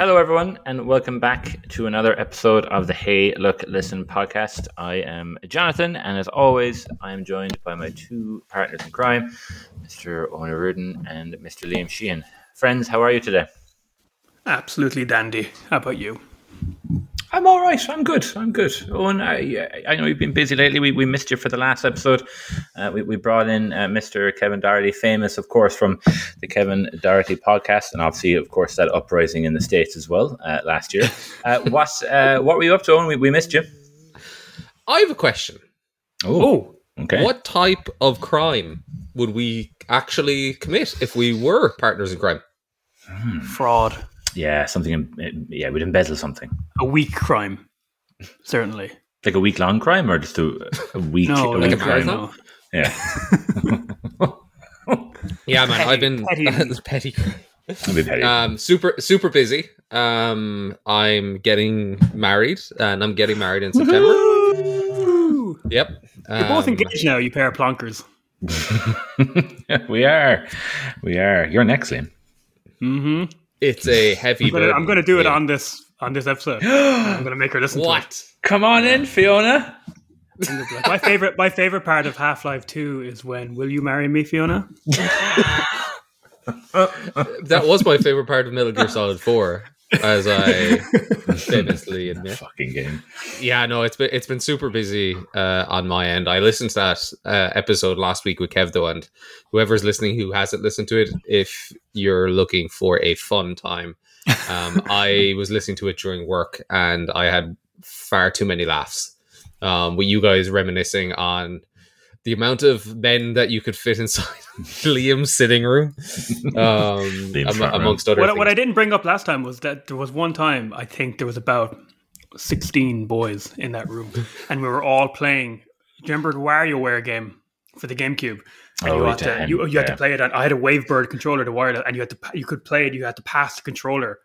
Hello, everyone, and welcome back to another episode of the Hey, Look, Listen podcast. I am Jonathan, and as always, I am joined by my two partners in crime, Mr. Owen Rudin and Mr. Liam Sheehan. Friends, how are you today? Absolutely dandy. How about you? I'm all right. I'm good. I'm good. Owen, I, I know you've been busy lately. We, we missed you for the last episode. Uh, we, we brought in uh, Mr. Kevin Doherty, famous, of course, from the Kevin Doherty podcast, and obviously, of course, that uprising in the States as well uh, last year. Uh, what, uh, what were you up to, Owen? We, we missed you. I have a question. Oh, okay. What type of crime would we actually commit if we were partners in crime? Fraud. Yeah, something. Yeah, we'd embezzle something. A weak crime. Certainly. Like a week long crime, or just a, a week? No, a like week a crime. crime. Yeah, Yeah, man, Petty- I've been petty. petty. That'd be petty. Um, super, super busy. Um, I'm getting married, and I'm getting married in September. Woo! Yep. You're both Um, engaged now, you pair of plonkers. we are, we are. You're next, Liam. Mm-hmm. It's a heavy. I'm gonna, burden. I'm gonna do it Yeah. on this on this episode. I'm gonna make her listen to it. What? Come on in, Fiona. to it. I'm gonna be like, my favorite my favorite part of Half Life Two is when "Will you marry me, Fiona?" That was my favorite part of Metal Gear Solid Four, as I famously admit. Fucking game. Yeah, no, it's been it's been super busy uh, on my end. I listened to that uh, episode last week with Kevdo, and whoever's listening who hasn't listened to it, if you're looking for a fun time, um, I was listening to it during work and I had far too many laughs. Um, with you guys reminiscing on the amount of men that you could fit inside Liam's sitting room, um, am- front room. amongst other What, things. what I didn't bring up last time was that there was one time I think there was about 16 boys in that room, and we were all playing. Do you remember the WarioWare game for the GameCube? And Oh, you had to you, you had yeah. to play it. On, I had a Wavebird controller to wire it, and you had to you could play it. You had to pass the controller,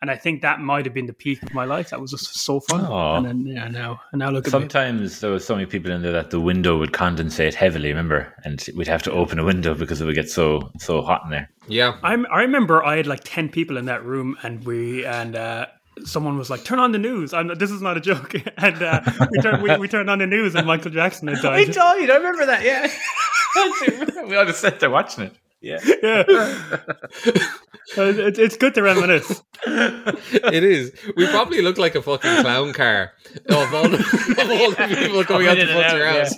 and I think that might have been the peak of my life. That was just so fun. Aw. And then yeah, now and now look at me. Sometimes there was so many people in there that the window would condensate heavily. Remember, and we'd have to open a window because it would get so so hot in there. yeah, I I remember I had like ten people in that room, and we and uh, someone was like, "Turn on the news." I'm, this is not a joke. and uh, we turned we, we turned on the news, and Michael Jackson had died. He died. I remember that. Yeah, we all just sat there watching it. Yeah. yeah, it, it's good to reminisce. it is. We probably look like a fucking clown car of all the, of all the people coming out to Coming in and punch your house.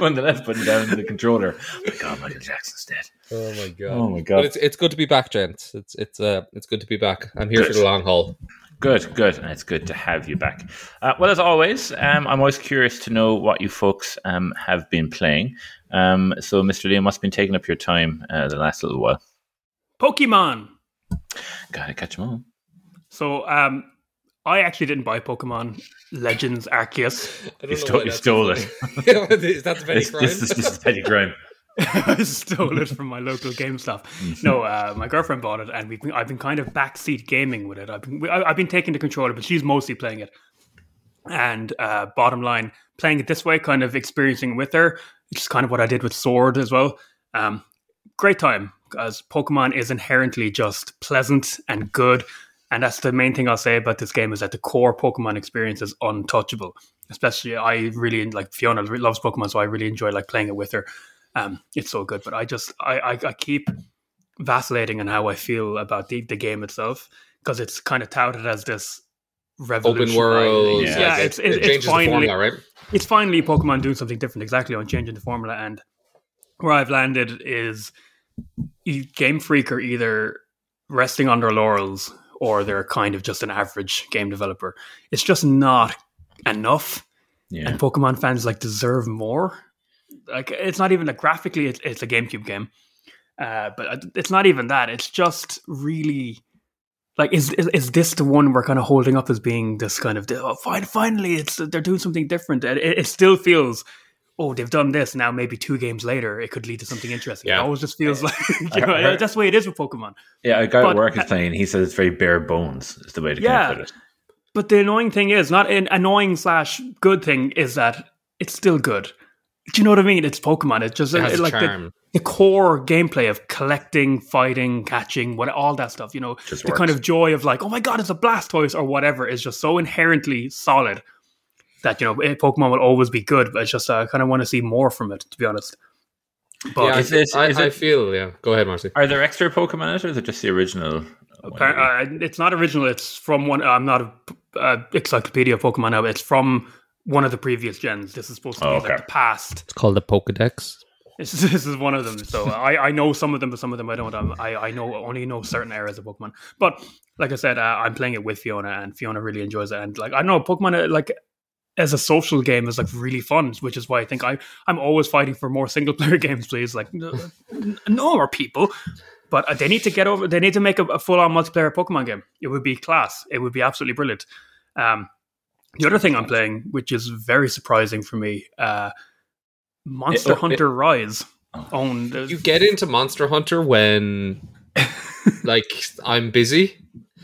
On the left, button down the controller. Oh my God, Michael Jackson's dead. Oh my god. Oh my But it's it's good to be back, gents. It's it's uh it's good to be back. I'm here for the long haul. Good, good, and it's good to have you back. Uh, well, as always, um, I'm always curious to know what you folks um, have been playing. Um, so, Mr. Liam, what's been taking up your time uh, the last little while? Pokemon. Gotta catch them all. So um, I actually didn't buy Pokemon Legends Arceus. You, know stole, why you stole so funny. is that the petty This, crime? this, is, this is petty crime. I stole it from my local GameStop. No, uh, my girlfriend bought it, and we've been, I've been kind of backseat gaming with it. I've been I've been taking the controller, but she's mostly playing it. And uh, bottom line, playing it this way, kind of experiencing it with her, which is kind of what I did with Sword as well. Um, great time because Pokemon is inherently just pleasant and good, and that's the main thing I'll say about this game is that the core Pokemon experience is untouchable. Especially, I really like Fiona loves Pokemon, so I really enjoy like playing it with her. Um, it's so good, but I just I, I, I keep vacillating on how I feel about the, the game itself because it's kind of touted as this Open world. Yeah. Yeah, like it- it's it, it, it's changes the finally formula, right? it's finally Pokemon doing something different, exactly on changing the formula. And where I've landed is e- Game Freak are either resting on their laurels or they're kind of just an average game developer. It's just not enough, Yeah. and Pokemon fans like deserve more. Like it's not even like graphically, it's, it's a GameCube game, uh, but it's not even that. It's just really. Like is, is is this the one we're kind of holding up as being this kind of oh, fine, finally it's they're doing something different and it, it still feels oh they've done this now maybe two games later it could lead to something interesting Yeah. it always just feels like you know, heard- that's the way it is with Pokemon Yeah, a guy But- at work is playing. He says it's very bare bones. Is the way to Yeah. kind of put it. but the annoying thing is not an annoying slash good thing is that it's still good do you know what I mean? It's Pokemon. It's just It has it- like the, charm. the core gameplay of collecting, fighting, catching, what all that stuff. You know, Just the kind of joy of like, oh my god, it's a Blastoise or whatever is just so inherently solid that you know eh, Pokemon will always be good. But it's just uh, I kind of want to see more from it, to be honest. But yeah, is I, it- I, is I it- feel yeah. Go ahead, Marcy. Are there extra Pokemon in it, or is it just the original? one? Appar- uh, it's not original. It's from one. I'm not a uh, encyclopedia of Pokemon now. It's from one of the previous gens. This is supposed to Oh, be okay. like the past. It's called the Pokedex. This, this is one of them. So I, I know some of them, but some of them I don't. I'm, I I know only know certain areas of Pokemon. But like I said, uh, I'm playing it with Fiona, and Fiona really enjoys it. And like I know Pokemon, uh, like as a social game, is like really fun, which is why I think I I'm always fighting for more single player games. Please, like no, no more people. But uh, they need to get over. They need to make a, a full on multiplayer Pokemon game. It would be class. It would be absolutely brilliant. Um, the other thing I'm playing, which is very surprising for me, uh, Monster It- oh, it- Hunter Rise. Oh. Owned. You get into Monster Hunter when like I'm busy.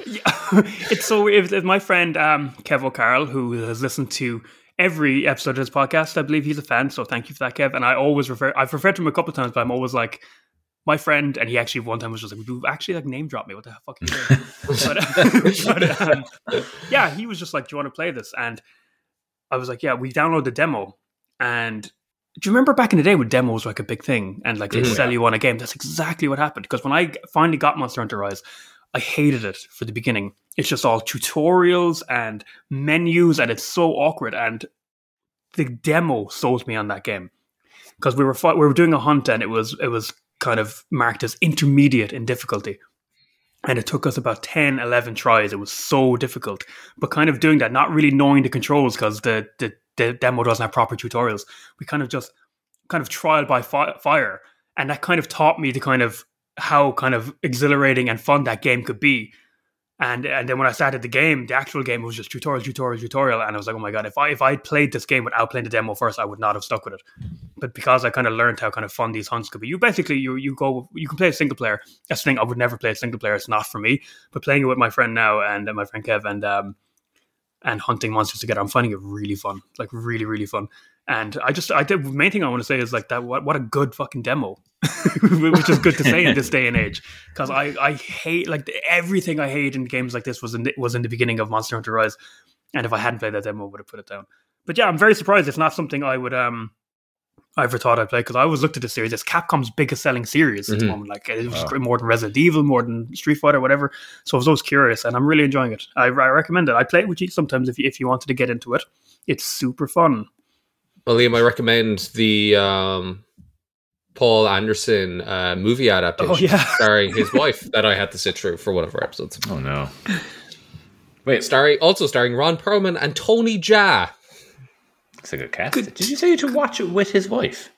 Yeah. it's so if, if my friend um, Kev O'Carroll, who has listened to every episode of this podcast, I believe he's a fan. So thank you for that, Kev. And I always refer, I've referred to him a couple of times, but I'm always like my friend. And he actually one time was just like, "You actually like name drop me? What the fuck?" Are you doing?" but, but, um, yeah, he was just like, "Do you want to play this?" And I was like, "Yeah." We downloaded the demo, and do you remember back in the day when demos was like a big thing and like they Mhm. sell you on a game? That's exactly what happened. Because when I finally got Monster Hunter Rise, I hated it for the beginning. It's just all tutorials and menus, and it's so awkward. And the demo sold me on that game because we were we were doing a hunt, and it was it was kind of marked as intermediate in difficulty. And it took us about 10, 11 tries. It was so difficult. But kind of doing that, not really knowing the controls because the, the, the demo doesn't have proper tutorials. We kind of just kind of trial by fi- fire. And that kind of taught me the kind of how kind of exhilarating and fun that game could be. And and then when I started the game, the actual game was just tutorial, tutorial, tutorial, and I was like, oh my god, if I if I played this game without playing the demo first, I would not have stuck with it. But because I kind of learned how kind of fun these hunts could be, you basically you you go you can play a single player. That's the thing. I would never play a single player. It's not for me. But playing it with my friend now and uh, my friend Kev and um and hunting monsters together, I'm finding it really fun, like really really fun. And I just I did the main thing I want to say is like that. What what a good fucking demo, which is good to say in this day and age. Because I I hate like everything I hate in games like this was in was in the beginning of Monster Hunter Rise, and if I hadn't played that demo, I would have put it down. But yeah, I'm very surprised. It's not something I would um I ever thought I'd play because I always looked at the series. It's Capcom's biggest selling series at the Mhm. moment. Like it was Wow. more than Resident Evil, more than Street Fighter, whatever. So I was always curious, and I'm really enjoying it. I, I recommend it. I play it with you sometimes if you, if you wanted to get into it. It's super fun. Well, Liam, I recommend the um, Paul Anderson uh, movie adaptation Oh, yeah. starring his wife that I had to sit through for one of our episodes. Oh no! Wait, Starring also starring Ron Perlman and Tony Jaa. It's a good cast. Did you say you to watch it with his wife?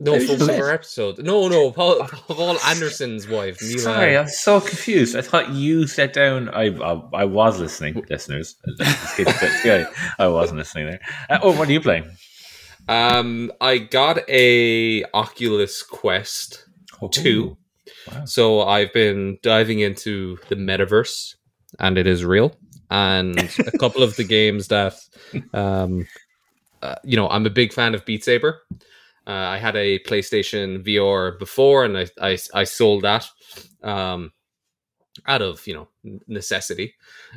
No, Maybe for just one say of our it. episodes. No, no, Paul, Paul Anderson's wife. Milla. Sorry, I'm so confused. I thought you sat down. I I, I was listening, listeners. Let's get this guy. I wasn't listening there. Uh, oh, what are you playing? Um, I got a Oculus Quest Oh, two. Wow. So I've been diving into the metaverse, and it is real. And a couple of the games that, um, uh, you know, I'm a big fan of Beat Saber. Uh, I had a PlayStation VR before, and I I, I sold that um, out of you know necessity.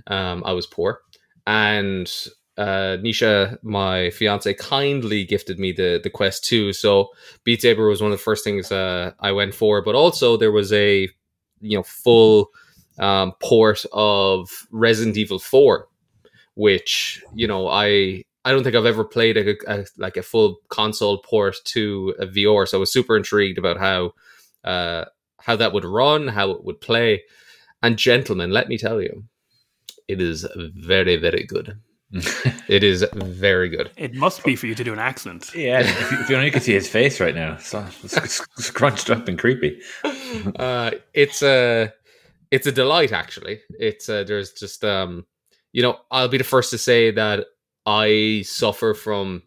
Um, I was poor, and uh, Nisha, my fiance, kindly gifted me the the Quest Two. So Beat Saber was one of the first things uh, I went for, but also there was a you know full um, port of Resident Evil Four, which you know I I don't think I've ever played a, a like a full console port to a VR, so I was super intrigued about how uh, how that would run, how it would play, and gentlemen, let me tell you, it is very very good. It is very good. It must be for you to do an accent. Yeah, if you, if you only could see his face right now, it's, it's, it's scrunched up and creepy. uh, it's a it's a delight actually. It's uh, there's just um you know I'll be the first to say that I suffer from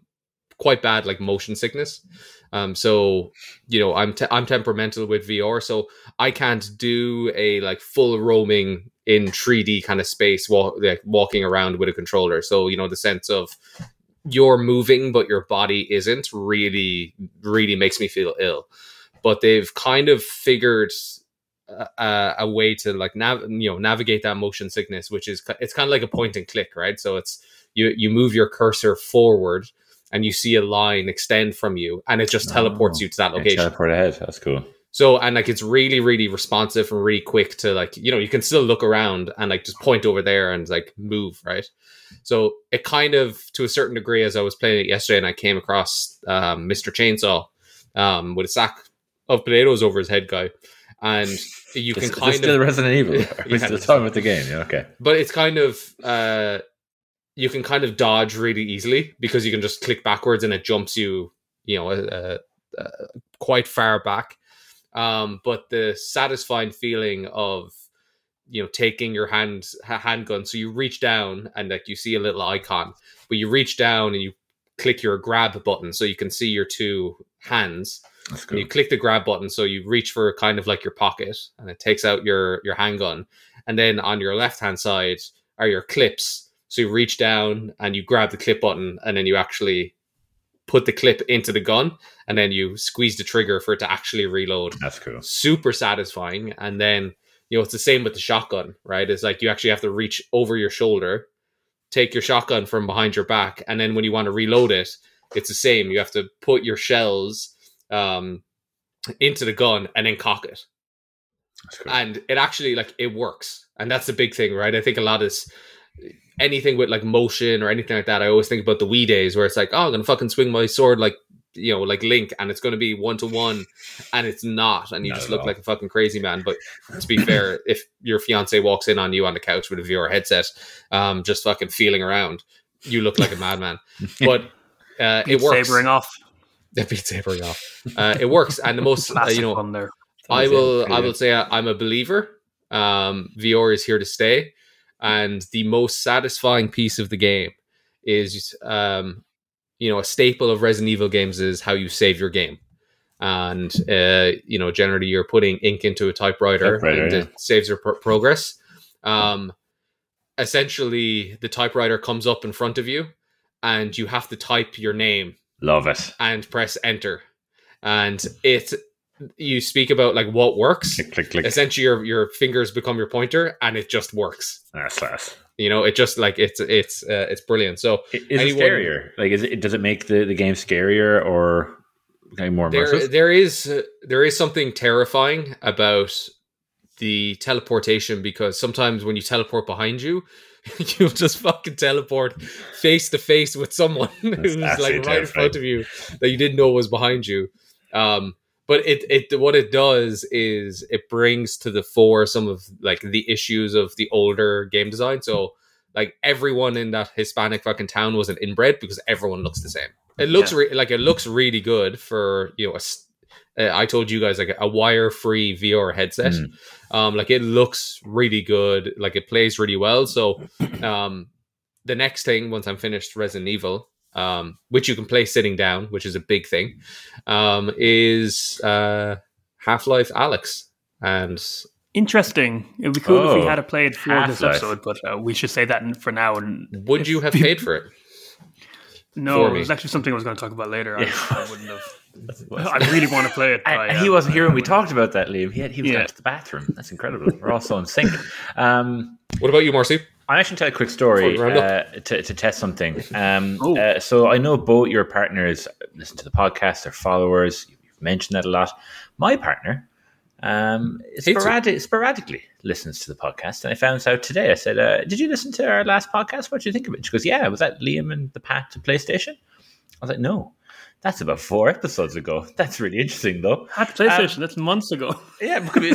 quite bad like motion sickness. Um, so you know I'm te- I'm temperamental with VR, so I can't do a like full roaming in 3D kind of space, walk, like walking around with a controller. So you know the sense of you're moving but your body isn't really really makes me feel ill but they've kind of figured a, a way to like nav- you know navigate that motion sickness which is it's kind of like a point and click right so it's you you move your cursor forward and you see a line extend from you and it just teleports Oh, you to that location teleport ahead. That's cool. so and like it's really really responsive and really quick to like you know you can still look around and like just point over there and like move right so it kind of to a certain degree as i was playing it yesterday and i came across um, mr chainsaw um, with a sack of potatoes over his head guy and you can It's, kind it's still of Resident Evil. Yeah, We're still it's- talking about the game. Yeah, okay. but it's kind of uh you can kind of dodge really easily because you can just click backwards and it jumps you you know uh, uh, quite far back um but the satisfying feeling of you know taking your hand handgun so you reach down and like you see a little icon but you reach down and you click your grab button so you can see your two hands That's and cool. You click the grab button so you reach for kind of like your pocket and it takes out your your handgun. And then on your left hand side are your clips. So you reach down and you grab the clip button and then you actually put the clip into the gun and then you squeeze the trigger for it to actually reload. That's cool. super satisfying. And then you know it's the same with the shotgun right? It's like you actually have to reach over your shoulder take your shotgun from behind your back and then when you want to reload it it's the same. You have to put your shells um into the gun and then cock it cool. and it actually like it works and that's the big thing right i think a lot is anything with like motion or anything like that i always think about the wii days where it's like oh i'm gonna fucking swing my sword like you know like link and it's gonna be one to one and it's not and you Not just look all. like a fucking crazy man but to be fair if your fiance walks in on you on the couch with a vr headset um just fucking feeling around you look like a madman but uh, it Beat works Sabering off. That beats sabering off. Uh, it works, and the most uh, you know, fun there. I will. I will say I- I'm a believer. Um, VR is here to stay, and the most satisfying piece of the game is, um, you know, a staple of Resident Evil games is how you save your game, and uh, you know, generally you're putting ink into a typewriter, Typewriter, and yeah. it saves your pro- progress. Um, essentially, the typewriter comes up in front of you, and you have to type your name Love it. and press enter and it you speak about like what works Click, click, click. essentially your your fingers become your pointer and it just works That's class. you know it just like it's it's uh, it's brilliant so Is Anyone- it scarier? Like, is it? Does it make the, the game scarier or of more there immersive? there is uh, there is something terrifying about the teleportation because sometimes when you teleport behind you you'll just fucking teleport face to face with someone who's like right in front of you that you didn't know was behind you. Um but it it what it does is it brings to the fore some of like the issues of the older game design. So like everyone in that hispanic fucking town was an inbred because everyone looks the same. It looks re- like it looks really good for you know a uh, I told you guys like a wire free VR headset. Mm. Um, like it looks really good. Like it plays really well. So, um, the next thing once I'm finished Resident Evil, um, which you can play sitting down, which is a big thing, um, is uh, Half Life Alyx. And Interesting. It'd be cool if we Oh, had to play it for this Half-Life. episode, but uh, we should say that for now. And would you have paid for it? no, it was actually something I was going to talk about later. I, I wouldn't have. I really want to play it. And, I, and he wasn't here when we talked about that, Liam. He, had, he was Yeah. going to the bathroom. That's incredible. We're all so in sync. Um, What about you, Marcy? I'm actually tell a quick story Before we round uh, to, to test something. Um, Oh. uh, so I know both your partners listen to the podcast, they're followers. You've mentioned that a lot. My partner um, Hates sporadic, sporadically listens to the podcast. And I found out today, I said, uh, Did you listen to our last podcast? What did you think of it? She goes, Yeah, was that Liam and the Pat to PlayStation? I was like, No. That's about four episodes ago. That's really interesting, though. Had PlayStation. that's months ago. Yeah, it could be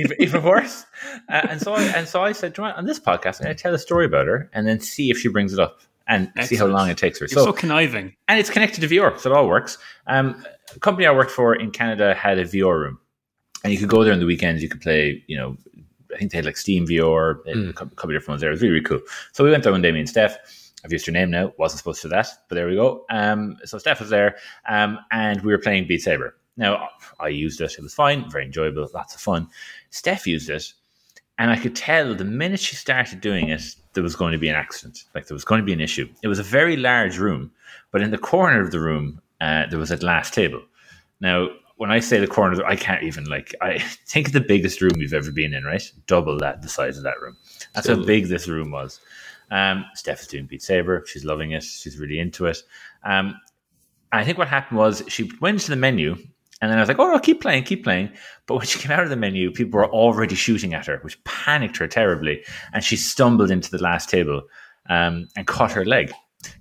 even, even worse. Uh, and so, I, and so I said, "Do you want- on this podcast, I'm going to tell a story about her, and then see if she brings it up, and see how long it takes her." You're so, So, conniving. and it's connected to VR, so it all works. Um, a company I worked for in Canada had a VR room, and you could go there on the weekends. You could play, you know, I think they had like Steam VR, Mm. a couple different ones there. It was really, really cool. So we went there one day, me and Steph. I've used your name now. Wasn't supposed to do that, but there we go. Um, so Steph was there, um, and we were playing Beat Saber. Now I used it; it was fine, very enjoyable, lots of fun. Steph used it, And I could tell the minute she started doing it, there was going to be an accident. Like there was going to be an issue. It was a very large room, but in the corner of the room, uh, there was a glass table. Now, when I say the corner, I can't even like. I think the biggest room we've ever been in, right? Double that, the size of that room. That's how big this room was. Um, Steph is doing Beat Saber. She's loving it. She's really into it. Um, I think what happened was she went to the menu and then I was like, oh, no, keep playing, keep playing. But when she came out of the menu, people were already shooting at her, which panicked her terribly. And she stumbled into the last table um, and cut her leg.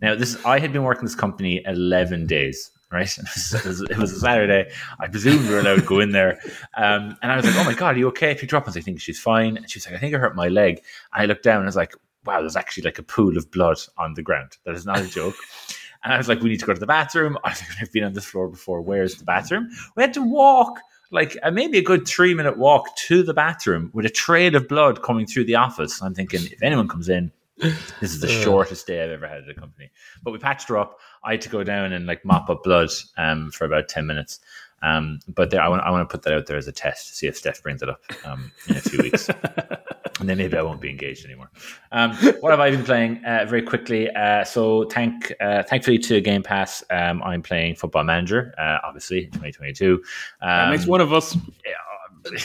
Now, this I had been working this company 11 days, right? It was, it was, a Saturday. I presumed we were allowed to go in there. Um, and I was like, oh my God, are you okay? If you drop us, I think she's fine. And she was like, I think I hurt my leg. I looked down and I was like, wow, there's actually like a pool of blood on the ground. That is not a joke. And I was like, we need to go to the bathroom. I think I've been on this floor before. Where's the bathroom? We had to walk like uh, maybe a good three minute walk to the bathroom with a trail of blood coming through the office. I'm thinking, if anyone comes in, this is the shortest day I've ever had at a company. But we patched her up. I had to go down and like mop up blood um, for about 10 minutes. Um, but there, I want, I want to put that out there as a test to see if Steph brings it up um, in a few weeks. and then maybe I won't be engaged anymore. Um, what have I been playing? Uh, very quickly. Uh, so, thank uh, thankfully to Game Pass, um, I'm playing Football Manager, uh, obviously, 2022. that makes one of us.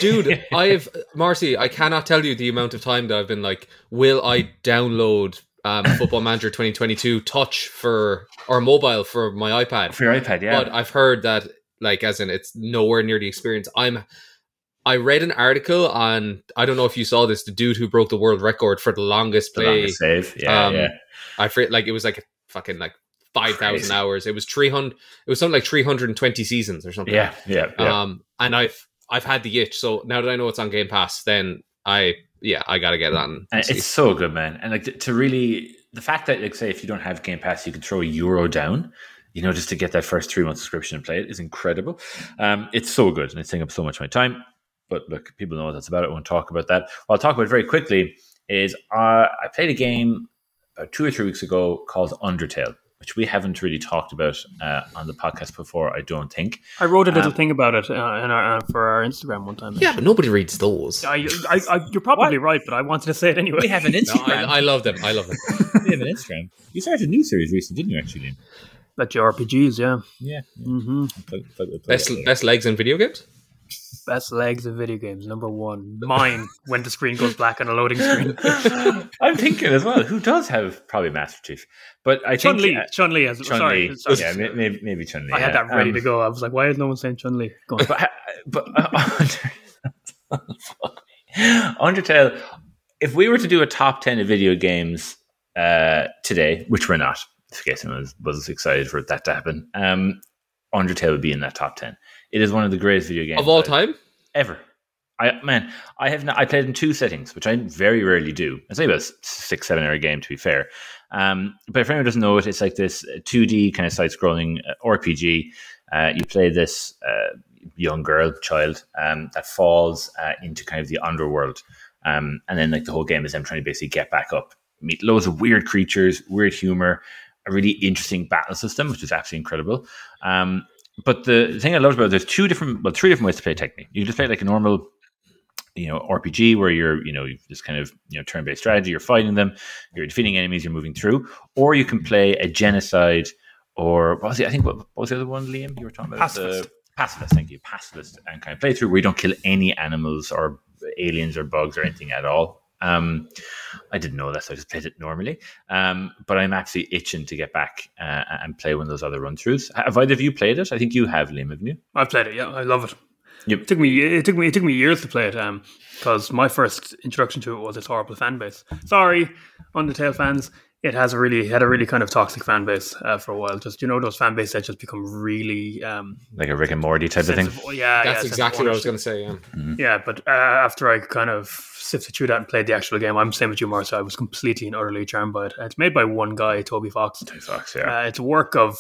Dude, I've Marcy, I cannot tell you the amount of time that I've been like, will I download um, Football Manager 2022 Touch for or mobile for my iPad? For your iPad, yeah. But I've heard that like as in it's nowhere near the experience. I'm I read an article on I don't know if you saw this, the dude who broke the world record for the longest The play. longest save. Yeah, um, yeah. I forget like it was like fucking like five thousand hours. It was three hundred it was something like three hundred and twenty seasons or something. Yeah, yeah, yeah. Um, and I've I've had the itch, so now that I know it's on Game Pass, then I yeah I gotta get on. It's so good, man. And like to, to really the fact that like say if you don't have Game Pass, you can throw a euro down. You know, just to get that first three month subscription and play it is incredible. Um, it's so good, and it's taking up so much of my time. But look, people know what that's about. I won't talk about that. What I'll talk about very quickly is uh, I played a game about two or three weeks ago called Undertale, which we haven't really talked about uh, on the podcast before. I don't think. I wrote a little Um, thing about it uh, in our, uh, for our Instagram one time. yeah, but nobody reads those. I, I, I, you're probably right, but I wanted to say it anyway. We have an No, Instagram. I, I love them. I love them. we have an Instagram. You started a new series recently, didn't you? Actually, Liam? That your RPGs, yeah. Yeah. hmm Plug- plug- plug Best that best legs in video games. Best legs of video games, number one. Mine when the screen goes black on a loading screen. I'm thinking as well. Who does have probably Master Chief? But I Chun think Li. uh, Chun Li has. Chun sorry, Li. sorry. Yeah, maybe maybe Chun Li. I had that ready Um, to go. I was like, why is no one saying Chun Li? Go on. But ha- but uh, Undertale. If we were to do a top ten of video games uh, today, which we're not, in case anyone was, was excited for that to happen, um, Undertale would be in that top ten. It is one of the greatest video games Of all I've- time, ever. I man, I have not, I played in two settings, which I very rarely do. It's only about a six, seven hour game to be fair. Um, but if anyone doesn't know it, it's like this two D kind of side scrolling uh, RPG. Uh, you play this uh, young girl, child, um, that falls uh, into kind of the underworld, um, and then like the whole game is them trying to basically get back up, meet loads of weird creatures, weird humor, a really interesting battle system, which is absolutely incredible. Um, but the thing I loved about it, there's two different, well, three different ways to play technically. You can just play like a normal you know RPG where you're you know you've this kind of you know turn based strategy. You're fighting them, you're defeating enemies, you're moving through, or you can play a genocide or what was it? I think what, what was the other one, Liam? You were talking about Pacifist. The, pacifist. Thank you, pacifist, and kind of play through where you don't kill any animals or aliens or bugs or anything at all. Um, I didn't know that, so I just played it normally. Um, but I'm actually itching to get back uh, and play one of those other run throughs. Have either of you played it? I think you have, Liam, haven't you? I've played it. Yeah, I love it. Yep. It took me. It took me. It took me years to play it. Um, because my first introduction to it was its horrible fan base. Sorry, Undertale fans. It has a really had a really kind of toxic fan base uh, for a while. Just you know those fan bases that just become really um. Like a Rick and Morty type of thing. of- yeah, yeah, that's sense of exactly what I was going to say. Yeah. Yeah, but uh, after I kind of sifted through that and played the actual game, I'm the same with you, Marcia. I was completely and utterly charmed by it. It's made by one guy, Toby Fox. Toby Fox, yeah. Uh, it's a work of.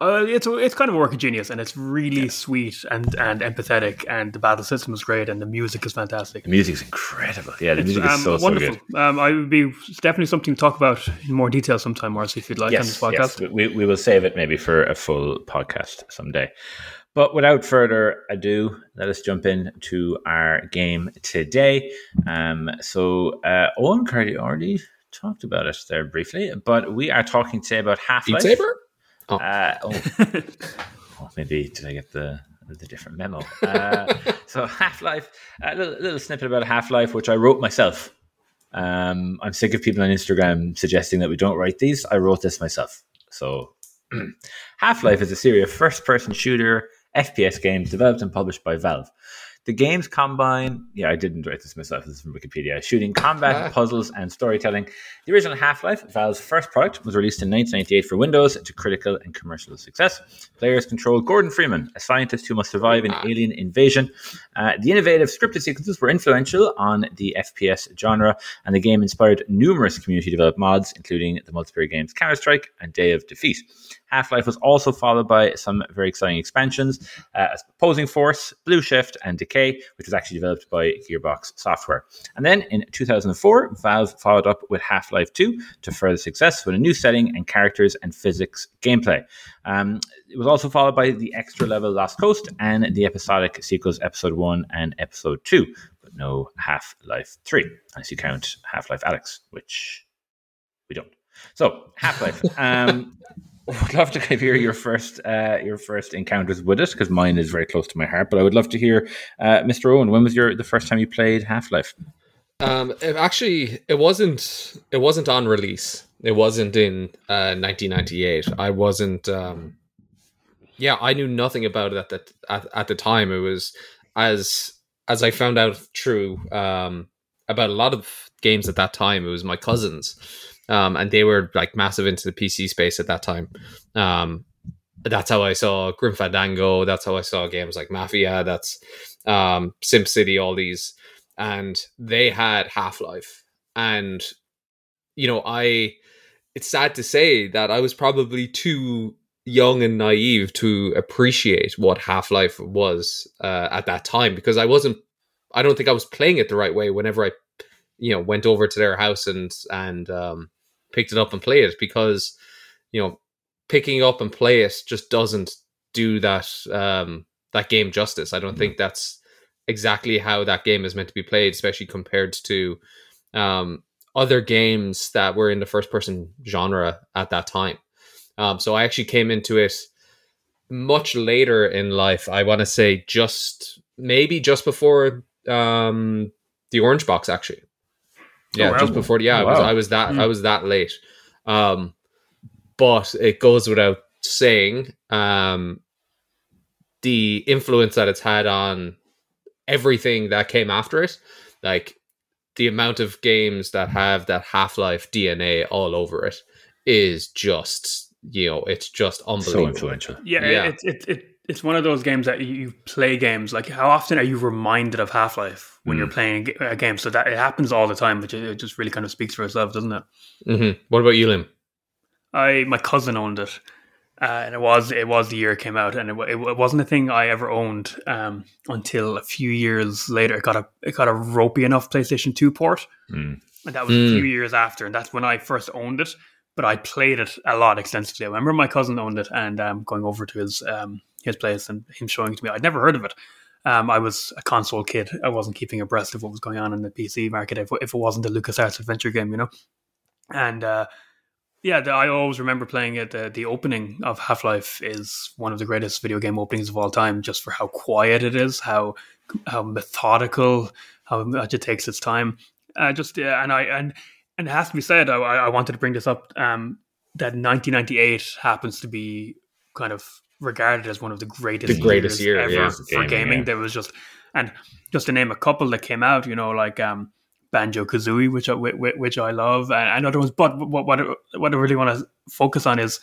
Uh, it's it's kind of a work of genius, and it's really sweet and, and empathetic, and the battle system is great, and the music is fantastic. The music's incredible. Yeah, the It's music is um, so so wonderful. good. Um, I would be it's definitely something to talk about in more detail sometime, Marcy, if you'd like on this podcast. yes. We, we will save it maybe for a full podcast someday. But without further ado, let us jump into our game today. Um, so, uh, Owen Cardi already talked about it there briefly, but we are talking today about Half Beat Life. Saber? Uh, oh. oh, maybe did I get the the different memo? Uh, so Half Life, a little, little snippet about Half Life, which I wrote myself. Um, I'm sick of people on Instagram suggesting that we don't write these. I wrote this myself. So Half Life is a series of first person shooter FPS games developed and published by Valve. The games combine, yeah, I didn't write this myself, this is from Wikipedia, shooting, combat, puzzles, and storytelling. The original Half Life, Valve's first product, was released in 1998 for Windows to critical and commercial success. Players control Gordon Freeman, a scientist who must survive an alien invasion. Uh, the innovative scripted sequences were influential on the FPS genre, and the game inspired numerous community developed mods, including the multiplayer games Counter Strike and Day of Defeat. Half Life was also followed by some very exciting expansions uh, Opposing Force, Blue Shift, and Decay, which was actually developed by Gearbox Software. And then in 2004, Valve followed up with Half Life 2 to further success with a new setting and characters and physics gameplay. Um, it was also followed by the extra level Lost Coast and the episodic sequels Episode 1 and Episode 2, but no Half Life 3, unless you count Half Life Alyx, which we don't. So, Half Life. Um, would love to hear your first uh, your first encounters with it because mine is very close to my heart. But I would love to hear, uh, Mr. Owen, when was your the first time you played Half Life? Um, it actually, it wasn't. It wasn't on release. It wasn't in uh, 1998. I wasn't. Um, yeah, I knew nothing about it at the at, at the time. It was as as I found out through um, about a lot of games at that time. It was my cousins, um, and they were like massive into the PC space at that time. Um, that's how I saw Grim Fandango. That's how I saw games like Mafia. That's um, SimCity. All these and they had Half Life. And, you know, I, it's sad to say that I was probably too young and naive to appreciate what Half Life was uh, at that time because I wasn't, I don't think I was playing it the right way whenever I, you know, went over to their house and, and, um, picked it up and played it because, you know, picking up and play it just doesn't do that, um, that game justice. I don't think that's, exactly how that game is meant to be played, especially compared to um, other games that were in the first person genre at that time. Um, so I actually came into it much later in life. I want to say just maybe just before um, the Orange Box, actually. Yeah, wow. just before. Yeah, I was I was that Hmm. I was that late. Um, but it goes without saying um, the influence that it's had on everything that came after it like the amount of games that have that half-life dna all over it is just you know it's just unbelievable. So influential. Yeah, Yeah. It's it, it, it's one of those games that you- play games. Like, how often are you reminded of Half Life when Mm. you're playing a game? So that it happens all the time, which it just really kind of speaks for itself, doesn't it? mm-hmm. what about you Liam I my cousin owned it, uh, and it was it was the year it came out, and it, it, it wasn't a thing I ever owned um, until a few years later. It got a it got a ropey enough PlayStation Two port, Mm. and that was Mm. a few years after, and that's when I first owned it. But I played it a lot extensively. I remember my cousin owned it, and um, going over to his um, his place and him showing to me. I'd never heard of it. Um, I was a console kid. I wasn't keeping abreast of what was going on in the PC market if, if it wasn't a LucasArts adventure game, you know. And uh, yeah, the, I always remember playing it. Uh, the opening of Half Life is one of the greatest video game openings of all time, just for how quiet it is, how how methodical, how much it takes its time. Uh, just yeah, and I and and it has to be said. I, I wanted to bring this up. Um, that 1998 happens to be kind of regarded as one of the greatest, The greatest years year, ever yeah. for Gaming, gaming. yeah. There was just and just to name a couple that came out, you know, like um, Banjo Kazooie, which I which, which I love, and, and other ones. But what what what I really want to focus on is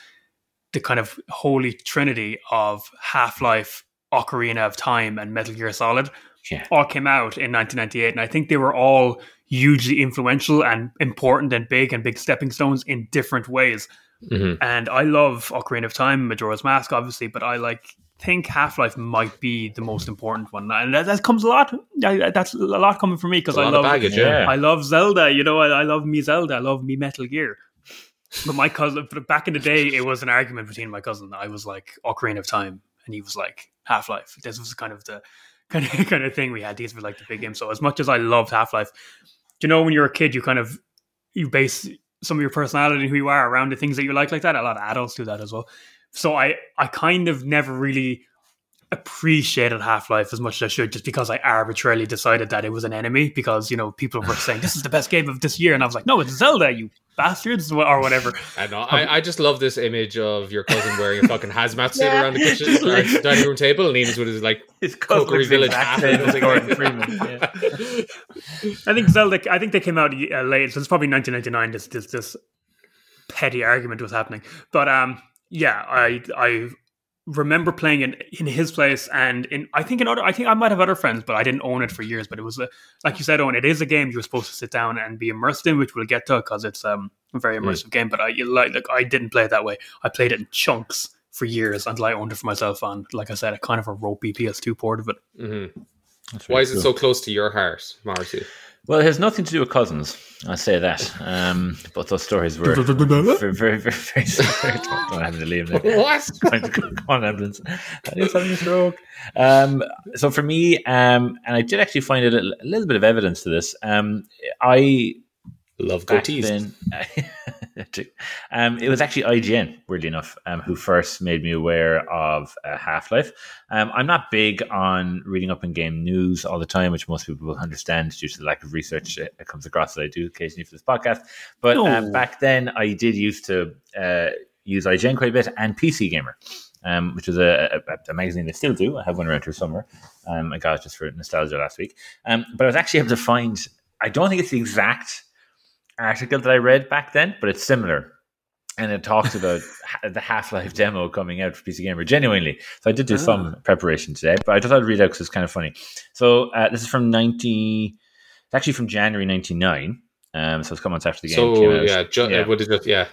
the kind of holy trinity of Half Life, Ocarina of Time, and Metal Gear Solid. Yeah. All came out in 1998, and I think they were all hugely influential and important and big and big stepping stones in different ways. hmm And I love Ocarina of Time, Majora's Mask, obviously, but I like think Half Life might be the most important one, and that, that comes a lot. I, that's a lot coming from me because a I lot love baggage yeah, Yeah. I love Zelda. You know, I, I love me Zelda. I love me Metal Gear. But my cousin, but back in the day, it was an argument between my cousin. I was like Ocarina of Time, and he was like Half Life. This was kind of the kind of kind of thing we had. These were like the big games. So as much as I loved Half Life, you know, when you're a kid, you kind of you base some of your personality and who you are around the things that you like like that. A lot of adults do that as well. So I I kind of never really appreciated Half Life as much as I should just because I arbitrarily decided that it was an enemy because you know people were saying this is the best game of this year and I was like no it's Zelda you bastards or whatever. I know. I, I just love this image of your cousin wearing a fucking hazmat suit yeah. around the kitchen or dining room table and Eames with his like his Cookery Village hat. yeah. I think Zelda. I think they came out uh, late, so it's probably 1999. This this this petty argument was happening, but um, yeah, I I remember playing it in his place and in I think in other I think I might have other friends, but I didn't own it for years. But it was a like you said, Owen, it is a game you're supposed to sit down and be immersed in, which we'll get to because it's um, a very immersive game. But I like like I didn't play it that way. I played it in chunks for years until I owned it for myself on, like I said, a kind of a ropey PS2 port of it. Mm-hmm. Why is cool. it so close to your heart, Marty? Well, it has nothing to do with cousins. I say that. Um, but those stories were very, very, very, very similar. don't, have to leave there. What? Come on, ambulance. I was having a stroke. Um, so for me, um, and I did actually find a, a little bit of evidence to this. Um, I love goatees. Then, um, it was actually IGN, weirdly enough, um, who first made me aware of uh, Half Life. Um, I'm not big on reading up in game news all the time, which most people will understand due to the lack of research it, comes across that I do occasionally for this podcast. But um, back then, I did used to uh, use IGN quite a bit and PC Gamer. Um, which was a, a, a, magazine they still do. I have one around here somewhere. Um, I got it just for nostalgia last week. Um, but I was actually able to find, I don't think it's the exact article that I read back then, but it's similar. And it talks about the Half Life demo coming out for PC Gamer, genuinely. So I did do oh. some preparation today, but I just thought I'd read out because it's kind of funny. So uh, this is from 90, it's actually from January 99. Um, so it's a couple months after the game so, came out. Yeah, ju- yeah. What is it? Yeah.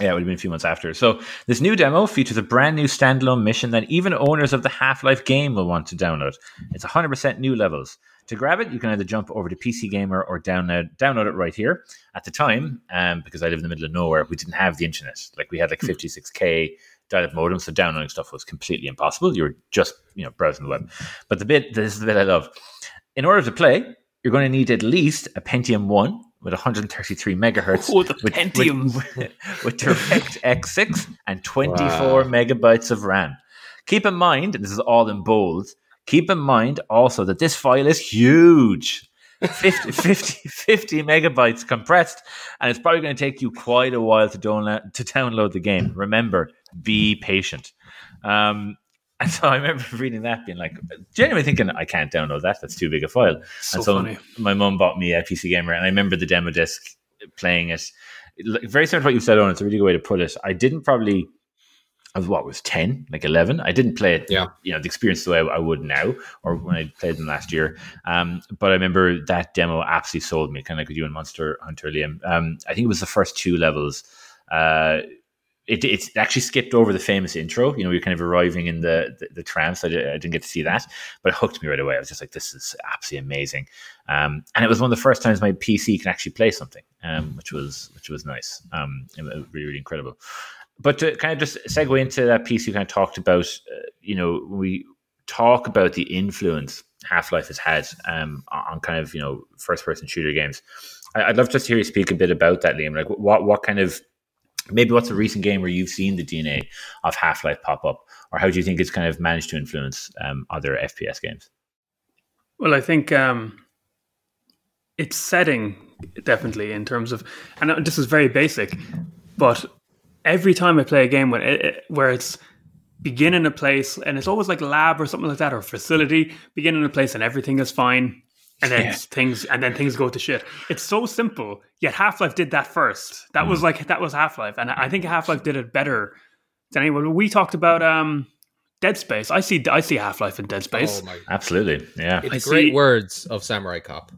Yeah, it would have been a few months after. So, this new demo features a brand new standalone mission that even owners of the Half Life game will want to download. It's 100% new levels. To grab it, you can either jump over to PC Gamer or download download it right here. At the time, um, because I live in the middle of nowhere, we didn't have the internet. Like we had like 56k dial-up modem, so downloading stuff was completely impossible. You were just you know browsing the web. But the bit this is the bit I love. In order to play, you're going to need at least a Pentium one with 133 megahertz oh, the with, Pentium. With, with DirectX 6 and 24 wow. megabytes of RAM. Keep in mind, this is all in bold, Keep in mind also that this file is huge. 50, 50, 50 megabytes compressed, and it's probably going to take you quite a while to download to download the game. Remember, be patient. Um, and so I remember reading that, being like, genuinely thinking, I can't download that. That's too big a file. So and so funny. my mum bought me a PC Gamer, and I remember the demo disc playing it. Very similar to what you said on. It's a really good way to put it. I didn't probably I was what was ten, like eleven. I didn't play it, yeah. you know, the experience the way I would now, or when I played them last year. Um, but I remember that demo absolutely sold me, kind of like with you and Monster Hunter Liam. Um, I think it was the first two levels. Uh, it, it actually skipped over the famous intro. You know, you're kind of arriving in the the, the tram, so I, I didn't get to see that, but it hooked me right away. I was just like, this is absolutely amazing. Um, and it was one of the first times my PC can actually play something, um, which was which was nice. Um, really, really incredible but to kind of just segue into that piece you kind of talked about, uh, you know, we talk about the influence Half Life has had um, on kind of you know first person shooter games. I, would love just to hear you speak a bit about that, Liam. Like, what what kind of maybe what's a recent game where you've seen the DNA of Half Life pop up, or how do you think it's kind of managed to influence um, other FPS games? Well, I think um, it's setting definitely in terms of, and this is very basic, but every time I play a game where, it, where it's begin in a place and it's always like lab or something like that or facility, begin in a place and everything is fine. And then yeah. things and then things go to shit. It's so simple. Yet Half Life did that first. That mm. was like that was Half Life, and I think Half Life did it better than anyone. We talked about um, Dead Space. I see I see Half Life in Dead Space. Oh Absolutely, yeah. In I great see... words of Samurai Cop.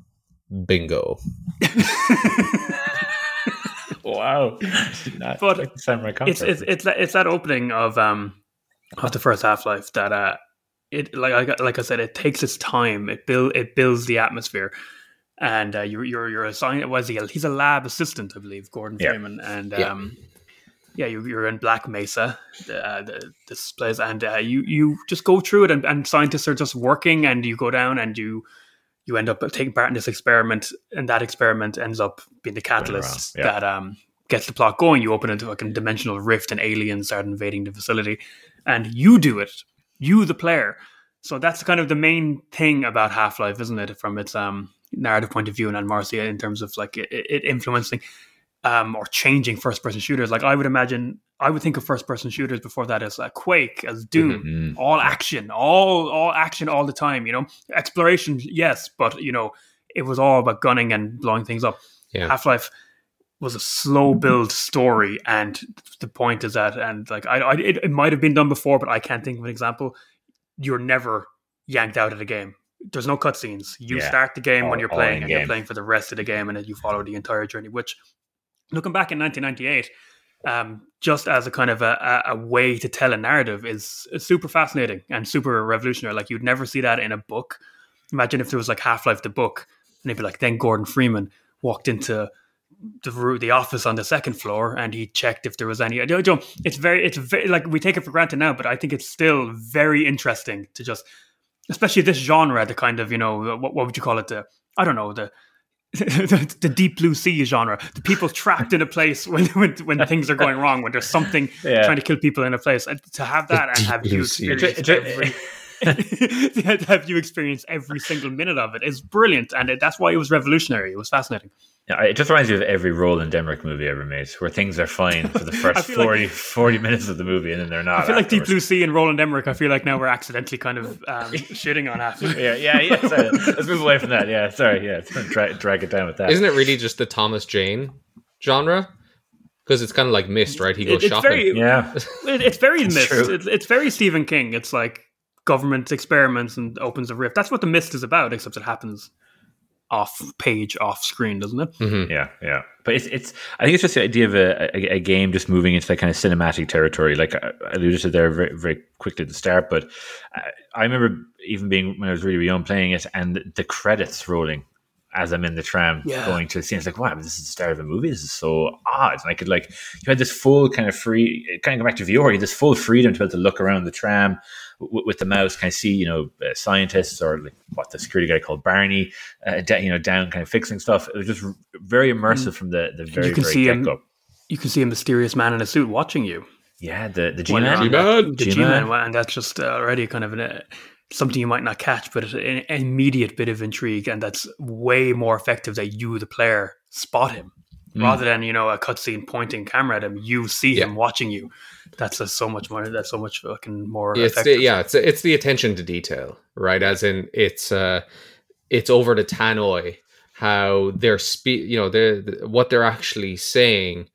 Bingo. wow. but Samurai it's, it's it's it's that opening of um of the first Half Life that uh it like I like I said it takes its time. It build it builds the atmosphere. And uh, you're you're you're assigned was he he's a lab assistant I believe Gordon yeah. Freeman and yeah. um yeah, you, you're in Black Mesa, uh, the, this place, and uh, you you just go through it, and, and scientists are just working, and you go down, and you you end up taking part in this experiment, and that experiment ends up being the catalyst yeah. that um, gets the plot going. You open into like a dimensional rift, and aliens start invading the facility, and you do it, you the player. So that's kind of the main thing about Half Life, isn't it? From its um, narrative point of view, and Marcia in terms of like it, it influencing um, or changing first person shooters. Like I would imagine, I would think of first person shooters before that as uh, Quake, as Doom, Mhm. all action, all all action all the time. You know, exploration, yes, but you know, it was all about gunning and blowing things up. Yeah. Half Life was a slow build story, and the point is that, and like I, I it, it might have been done before, but I can't think of an example. You're never yanked out of the game. There's no cutscenes. You Yeah. start the game when you're playing, and you're playing for the rest of the game, and then you follow the entire journey. Which, looking back in 1998, um, just as a kind of a, a, a way to tell a narrative is, is super fascinating and super revolutionary. Like you'd never see that in a book. Imagine if there was like Half Life the book, and it'd be like then Gordon Freeman walked into the the office on the second floor and he checked if there was any. I. It's very, it's very like we take it for granted now, but I think it's still very interesting to just, especially this genre, the kind of you know what, what would you call it? The I don't know the. the, the deep blue sea genre, the people trapped in a place when when, when things are going wrong, when there's something Yeah. trying to kill people in a place, and to have that and have you experience Ju- ju- every to have you experience every single minute of it is brilliant, and it, that's why it was revolutionary. It was fascinating. Yeah, it just reminds me of every Roland Emmerich movie ever made, where things are fine for the first feel like- 40, 40 minutes of the movie, and then they're not. I feel like Deep. Blue Sea and Roland Emmerich. I feel like now we're accidentally kind of um, shitting on half. Yeah, yeah, yeah. Sorry. Let's move away from that. Yeah, sorry. Yeah, drag, drag it down with that. Isn't it really just the Thomas Jane genre? Because it's kind of like Mist, right? He goes It- it's shopping. very, yeah, it, it's very It's mist. true. It's, it's very Stephen King. It's like government experiments and opens a rift. That's what the mist is about, except it happens off page, off screen, doesn't it? Mhm. yeah, yeah. But it's it's. I think it's just the idea of a, a, a game just moving into that kind of cinematic territory, like I I alluded to there very, very quickly at the start. But I, I remember even being when I was really young playing it, and the credits rolling as I'm in the tram Yeah. going to the scene. It's like, wow, this is the start of a movie. This is so odd. And I could like, you had this full kind of free, kind of go back to VR, you had this full freedom to be able to look around the tram w- with the mouse, kind of see, you know, uh, scientists or like what the security guy called Barney, uh, da- you know, down kind of fixing stuff. It was just r- very immersive from the, the very, Mm. can very see him- get-go. You can see a mysterious man in a suit watching you. Yeah, the, the G-Man. G-Man. the G-Man. G-Man, and that's just uh, already kind of an, uh, something you might not catch, but it's an, immediate bit of intrigue, and that's way more effective that you, the player, spot him Mm. rather than you know a cutscene pointing camera at him. You see Yeah. him watching you. That's a, so much more. That's so much fucking more it's effective. the, yeah, it's it's the attention to detail, right? As in, it's uh, it's over the tannoy how they're spe- you know they're the, what they're actually saying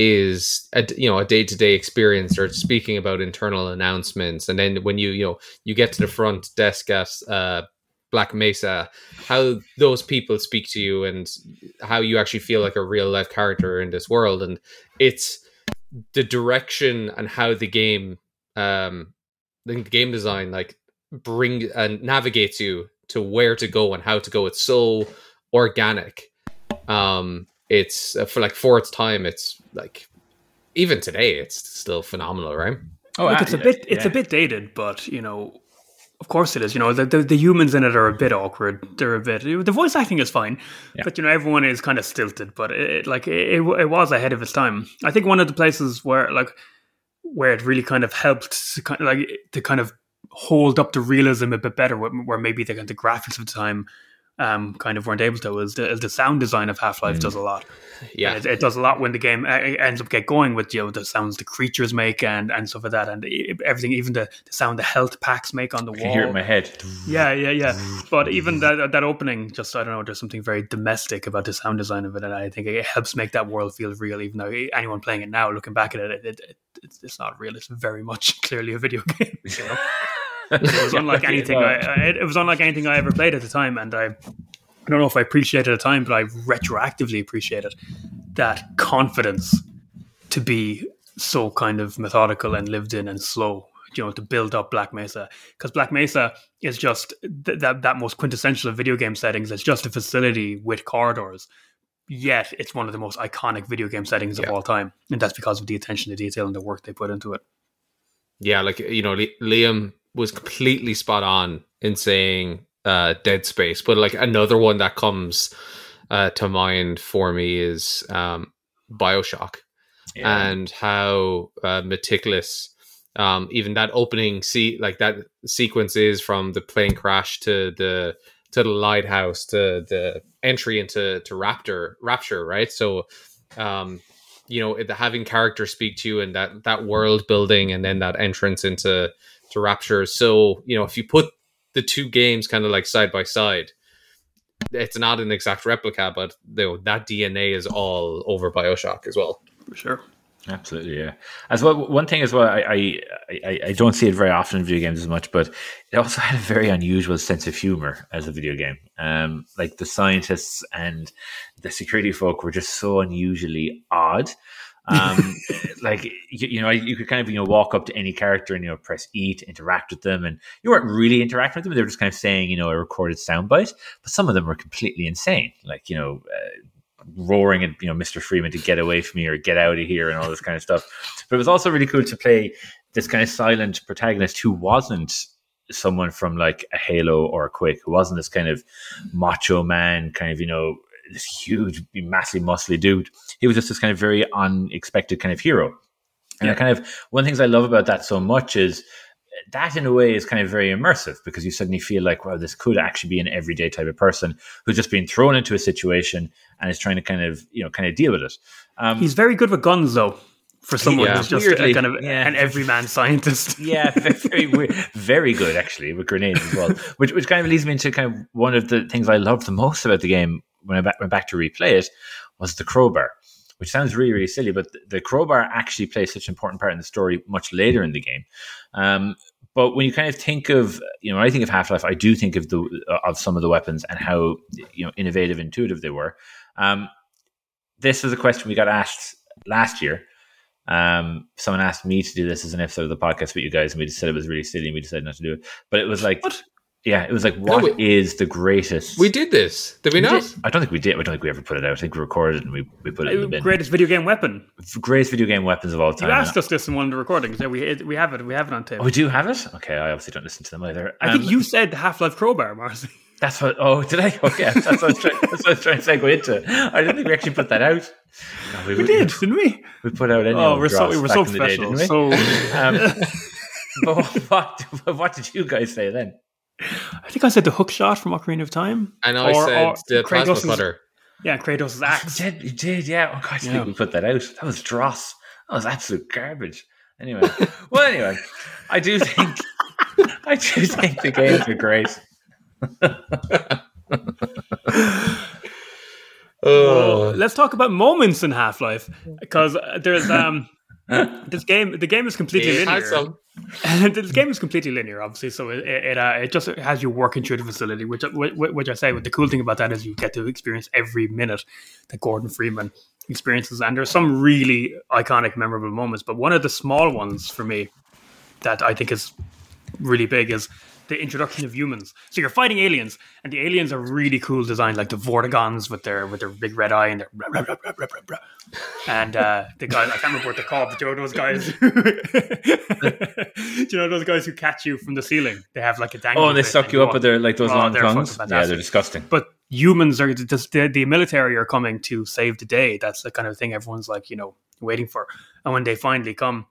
is a you know a day to day experience or speaking about internal announcements, and then when you you know you get to the front desk at uh, Black Mesa, how those people speak to you and how you actually feel like a real life character in this world, and it's the direction and how the game um the game design like bring and navigates you to where to go and how to go. It's so organic. Um it's uh, for like for its time it's like even today it's still phenomenal right Oh, Look, it's a bit it's a bit dated, but you know, of course it is. You know, the, the the humans in it are a bit awkward. They're a bit. The voice acting is fine, Yeah. but you know, everyone is kind of stilted. But it, it- like it, it, it was ahead of its time. I think one of the places where like where it really kind of helped to kind of like to kind of hold up the realism a bit better, where, where maybe the, the graphics of the time. Um, kind of weren't able to. Was the, the sound design of Half Life Mm. does a lot. yeah It, it does a lot when the game uh, ends up get going with you know the sounds the creatures make and and stuff like that, and everything, even the, the sound the health packs make on the I wall. hear it in my head. yeah, yeah, yeah. But even that that opening, just I don't know, there's something very domestic about the sound design of it, and I think it helps make that world feel real. Even though anyone playing it now, looking back at it, it, it, it it's, it's not real. It's very much clearly a video game. You know? It was unlike anything. I, I, it was unlike anything I ever played at the time, and I, I don't know if I appreciated at the time, but I retroactively appreciated that confidence to be so kind of methodical and lived in and slow. You know, to build up Black Mesa because Black Mesa is just th- that that most quintessential of video game settings. It's just a facility with corridors, yet it's one of the most iconic video game settings of all time, and that's because of the attention to detail and the work they put into it. yeah, like you know, Liam was completely spot on in saying uh, Dead Space, but like another one that comes uh, to mind for me is um, Bioshock and how uh, meticulous um, even that opening see like that sequence is from the plane crash to the to the lighthouse to the entry into to Raptor Rapture, right? So, um, you know, having characters speak to you and that that world building and then that entrance into to Rapture. So, you know, if you put the two games kind of like side by side, it's not an exact replica, but you know, that DNA is all over Bioshock as well. For sure. Absolutely, yeah. As well, one thing as well, I, I I I don't see it very often in video games as much, but it also had a very unusual sense of humor as a video game. Um, like the scientists and the security folk were just so unusually odd. Um, like you, you know, you could kind of you know walk up to any character and you know press E to interact with them, and you weren't really interacting with them; they were just kind of saying you know a recorded soundbite. But some of them were completely insane, like you know. Uh, roaring at you know Mr. Freeman to get away from me or get out of here and all this kind of stuff. But it was also really cool to play this kind of silent protagonist who wasn't someone from like a Halo or a Quake, who wasn't this kind of macho man, kind of you know this huge, massively muscly dude. He was just this kind of very unexpected kind of hero. And I kind of one of the things I love about that so much is that in a way is kind of very immersive because you suddenly feel like, wow, this could actually be an everyday type of person who's just been thrown into a situation and is trying to kind of, you know, kind of deal with it. Um, He's very good with guns, though. For someone Yeah. who's just Weirdly, a kind of yeah. an everyman scientist. yeah, very, very, very good actually with grenades as well. Which which kind of leads me into kind of one of the things I love the most about the game when I went back to replay it was the crowbar. Which sounds really really silly, but the- crowbar actually plays such an important part in the story much later in the game. Um, but when you kind of think of you know I think of Half Life, I do think of the of some of the weapons and how you know innovative, intuitive they were. Um, this was a question we got asked last year. Um, someone asked me to do this as an episode of the podcast with you guys, and we just said it was really silly, and we decided not to do it. But it was like, What? Yeah, it was like, what is we- the greatest? We did this, did we, We not? did- I don't think we did. I don't think we ever put it out. I think we recorded it and we, we put it in the bin. Greatest video game weapon. Greatest video game weapons of all time. You asked us this in one of the recordings. Yeah, we we have it. We have it on tape. Oh, we do have it. Okay, I obviously don't listen to them either. I think Um, you said Half Life Crowbar, Marcy. That's what. Oh, did I? Oh, yeah. That's what I was trying, that's what I was trying to segue into. I didn't think we actually put that out. No, We did, didn't we? We put out any. Oh, we're so we were back so in the day, special. we? So Um, but what, what did you guys say then? I think I said the hook shot from Ocarina of Time. And I Or- I said or the plasma Kratos' cutter. Yeah, Kratos' You axe. did, you did, yeah. Oh, God, I Yeah. think we put that out. That was dross. That was absolute garbage. Anyway, well, anyway, I do think, I do think the games are great. Oh, Let's talk about moments in Half Life because there's um this game. The game is completely it linear. This game is completely linear, obviously. So it it, uh, it just has you working through the facility, which which, which I say. But the cool thing about that is you get to experience every minute that Gordon Freeman experiences, and there's some really iconic, memorable moments. But one of the small ones for me that I think is really big is the introduction of humans. So you're fighting aliens, and the aliens are really cool designed, like the Vortigaunts with their with their big red eye and their rah, rah, rah, and uh, the guys I can't remember what they're called, but you know those guys. Do you know those guys who catch you from the ceiling? They have like a dangle. Oh, and they suck you up with their like those Oh, long tongues. Yeah, they're disgusting. But humans are just the, the military are coming to save the day. That's the kind of thing everyone's like, you know, waiting for. And when they finally come,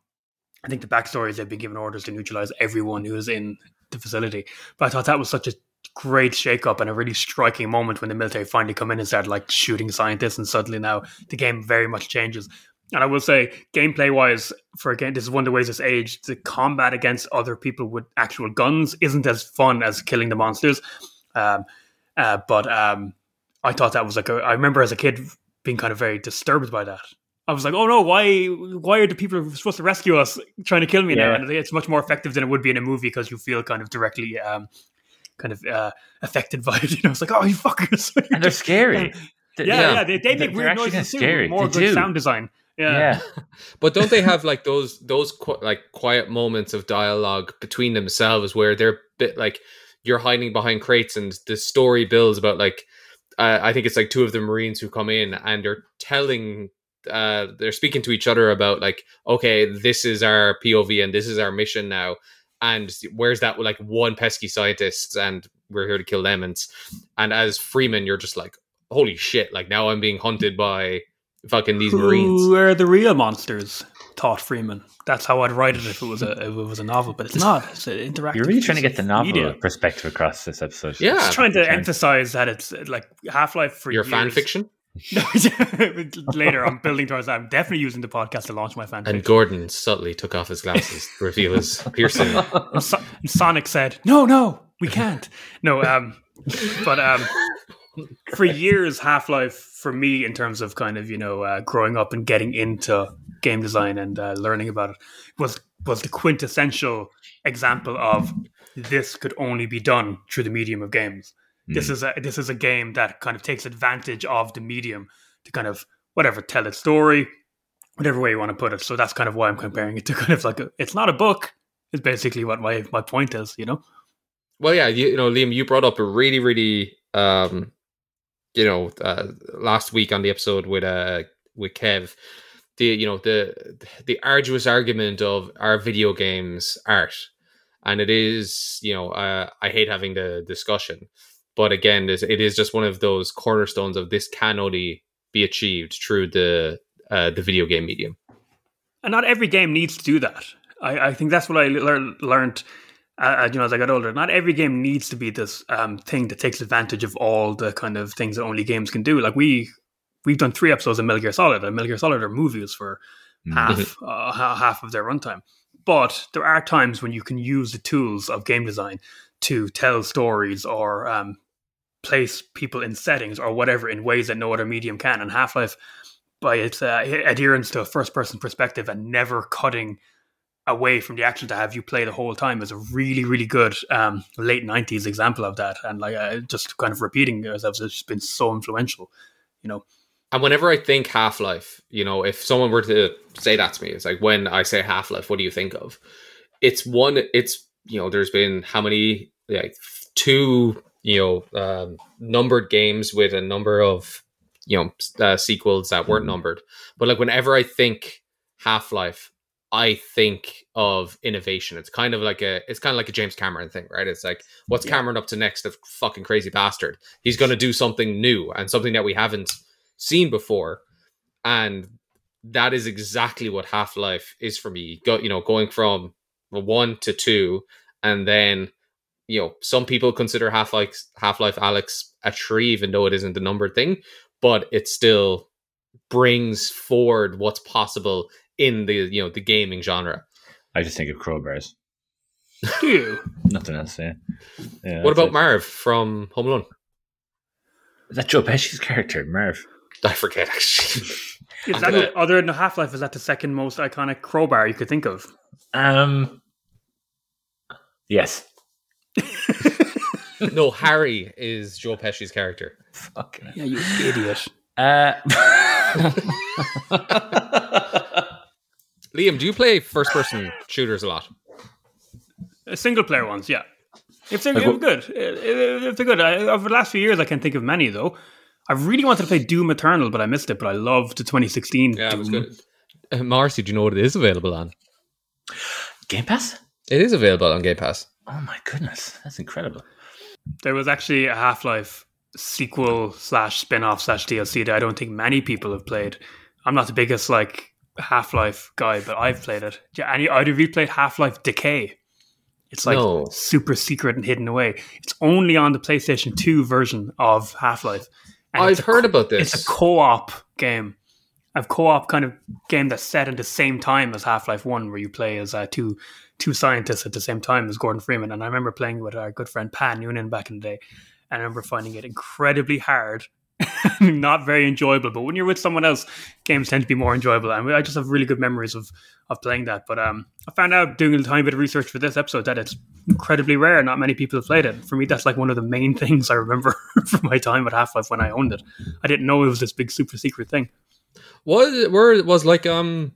I think the backstory is they've been given orders to neutralize everyone who is in the facility. But I thought that was such a great shake-up and a really striking moment when the military finally come in and start like shooting scientists and suddenly now the game very much changes. And I will say, gameplay wise, for again, this is one of the ways it's aged. The combat against other people with actual guns isn't as fun as killing the monsters. Um, uh, but um, I thought that was like a, I remember as a kid being kind of very disturbed by that. I was like, oh no, why why are the people who are supposed to rescue us trying to kill me now? And it's much more effective than it would be in a movie because you feel kind of directly um, kind of uh, affected by it. You know, it's like, oh, you fuckers. and they're scary. yeah, yeah, yeah. they, they make They're weird noises too. scary. More They good do. sound design. Yeah. Yeah. But don't they have like those those qu- like quiet moments of dialogue between themselves where they're bit like you're hiding behind crates and the story builds about like uh, I think it's like two of the Marines who come in and they're telling uh, they're speaking to each other about like, okay, this is our POV and this is our mission now. And where's that like one pesky scientist and we're here to kill them and and as Freeman, you're just like, holy shit, like now I'm being hunted by fucking these Marines. Who are the real monsters? Thought Freeman. That's how I'd write it if it was a if it was a novel, but it's not. It's an interactive. You're really trying to get the novel media. perspective across this episode. Yeah. Just trying to Trying- emphasize that it's like Half Life for Your years. fan fiction? Later, I'm building towards that. I'm definitely using the podcast to launch my fan And fiction. Gordon subtly took off his glasses to reveal his piercing. And So- and Sonic said, "No, no, we can't." No, um, but um, for years, Half Life for me, in terms of kind of you know uh, growing up and getting into game design and uh, learning about it, was was the quintessential example of this could only be done through the medium of games. This is a this is a game that kind of takes advantage of the medium to kind of whatever tell its story, whatever way you want to put it. So that's kind of why I'm comparing it to kind of like a, it's not a book. Is basically what my my point is. You know. Well, yeah, you, you know, Liam, you brought up a really, really, um, you know, uh, last week on the episode with uh with Kev, the you know the the arduous argument of are video games art, and it is you know uh, I hate having the discussion, but again, this it is just one of those cornerstones of this can only be achieved through the uh, the video game medium. and not every game needs to do that. I, I think that's what I lear- learned. Uh, you know, as I got older, not every game needs to be this um, thing that takes advantage of all the kind of things that only games can do. Like we, we've done three episodes of Metal Gear Solid, and Metal Gear Solid are movies for half uh, half of their runtime. But there are times when you can use the tools of game design to tell stories or um, place people in settings or whatever in ways that no other medium can. And Half Life, by its uh, adherence to a first person perspective and never cutting away from the action to have you play the whole time, is a really, really good um, late 90s example of that. And like uh, just kind of repeating ourselves, it's just been so influential, you know. And whenever I think Half Life, you know, if someone were to say that to me, it's like when I say Half Life, what do you think of? It's one. It's you know, there's been how many like two you know um, numbered games with a number of you know uh, sequels that weren't numbered. But like whenever I think Half Life, I think of innovation. It's kind of like a it's kind of like a James Cameron thing, right? It's like what's Yeah. Cameron up to next? A fucking crazy bastard. He's going to do something new and something that we haven't seen before, and that is exactly what Half Life is for me. Go, you know, going from one to two, and then you know, some people consider Half Life Half Life Alyx a tree, even though it isn't the numbered thing, but it still brings forward what's possible in the you know the gaming genre. I just think of crowbars. Do you? Nothing else. Yeah. yeah what about it. Marv from Home Alone? Is that Joe Pesci's character, Marv? I forget actually. Is that the, other than Half Life? Is that the second most iconic crowbar you could think of? Um. Yes. No, Harry is Joe Pesci's character. Fucking. Yeah, you idiot. Uh, Liam, do you play first person shooters a lot? Uh, Single player ones, yeah. If they're, Like good, Uh, if they're good. I, over the last few years, I can't think of many though. I really wanted to play Doom Eternal, but I missed it. But I loved the 2016 Yeah, it Doom. was good. Uh, Marcy, do you know what it is available on? Game Pass. It is available on Game Pass. Oh my goodness, that's incredible. There was actually a Half Life sequel slash spin off slash DLC that I don't think many people have played. I'm not the biggest like Half Life guy, but I've played it. Yeah, any either of you played Half Life Decay? It's like No. super secret and hidden away. It's only on the PlayStation 2 version of Half Life. I've heard about this. It's a co-op game. A co-op kind of game that's set at the same time as Half-Life One, where you play as uh, two two scientists at the same time as Gordon Freeman. And I remember playing with our good friend Pan Noonan back in the day. And I remember finding it incredibly hard, not very enjoyable. But when you're with someone else, games tend to be more enjoyable. And I just have really good memories of of playing that. But um, I found out doing a tiny bit of research for this episode that it's incredibly rare. Not many people have played it. For me, that's like one of the main things I remember from my time at Half Life when I owned it. I didn't know it was this big super secret thing. Was where was like um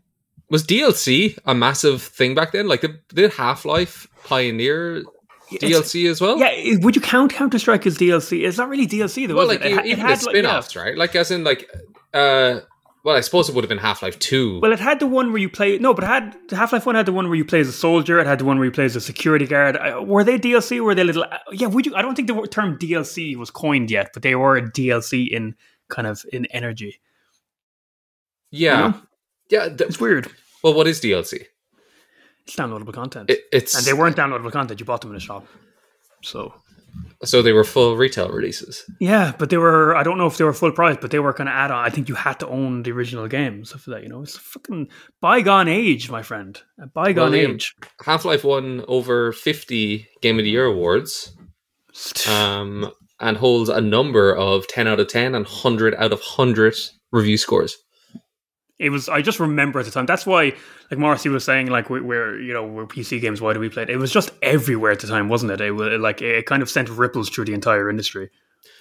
was DLC a massive thing back then? Like did, Half Life pioneer DLC as well. Yeah, would you count Counter Strike as DLC? It's not really DLC though. well, like it? It it even had, the like, yeah. spin-offs, right? Like as in like, uh, well, I suppose it would have been Half Life Two. Well, it had the one where you play. No, but it had Half Life One had the one where you play as a soldier. It had the one where you play as a security guard. Uh, Were they DLC? Were they little? Uh, yeah, would you? I don't think the term DLC was coined yet, but they were a DLC in kind of in energy. Yeah, you know? yeah. th- It's weird. well, what is DLC? It's downloadable content, It, it's and they weren't downloadable content. You bought them in a shop. So so they were full retail releases. yeah, but they were. I don't know if they were full price, but they were kind of add on. I think you had to own the original game, stuff like that. You know, it's a fucking bygone age, my friend. A bygone Well, age. Half Life won over fifty Game of the Year awards, um, and holds a number of ten out of ten and hundred out of hundred review scores. It was I just remember at the time. That's why, like Marcy was saying, like we- we're you know we're PC games. Why do we play it? It was just everywhere at the time, wasn't it? It was like it kind of sent ripples through the entire industry.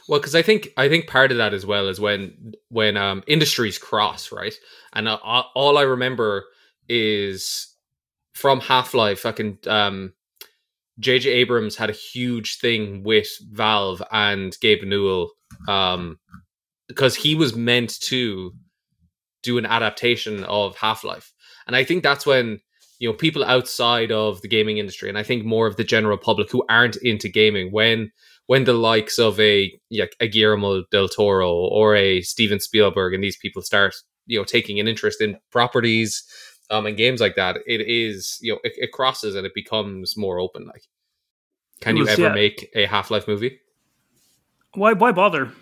Well, because I think I think part of that as well is when when um, industries cross, right? And uh, all I remember is from Half Life. Fucking um, J.J. Abrams had a huge thing with Valve and Gabe Newell, um, because he was meant to do an adaptation of Half Life, and I think that's when you know people outside of the gaming industry, and I think more of the general public who aren't into gaming, when when the likes of a yeah, a Guillermo del Toro or a Steven Spielberg and these people start you know taking an interest in properties um and games like that, it is you know it, it crosses and it becomes more open. Like, can It you ever yeah. make a Half Life movie? Why why bother?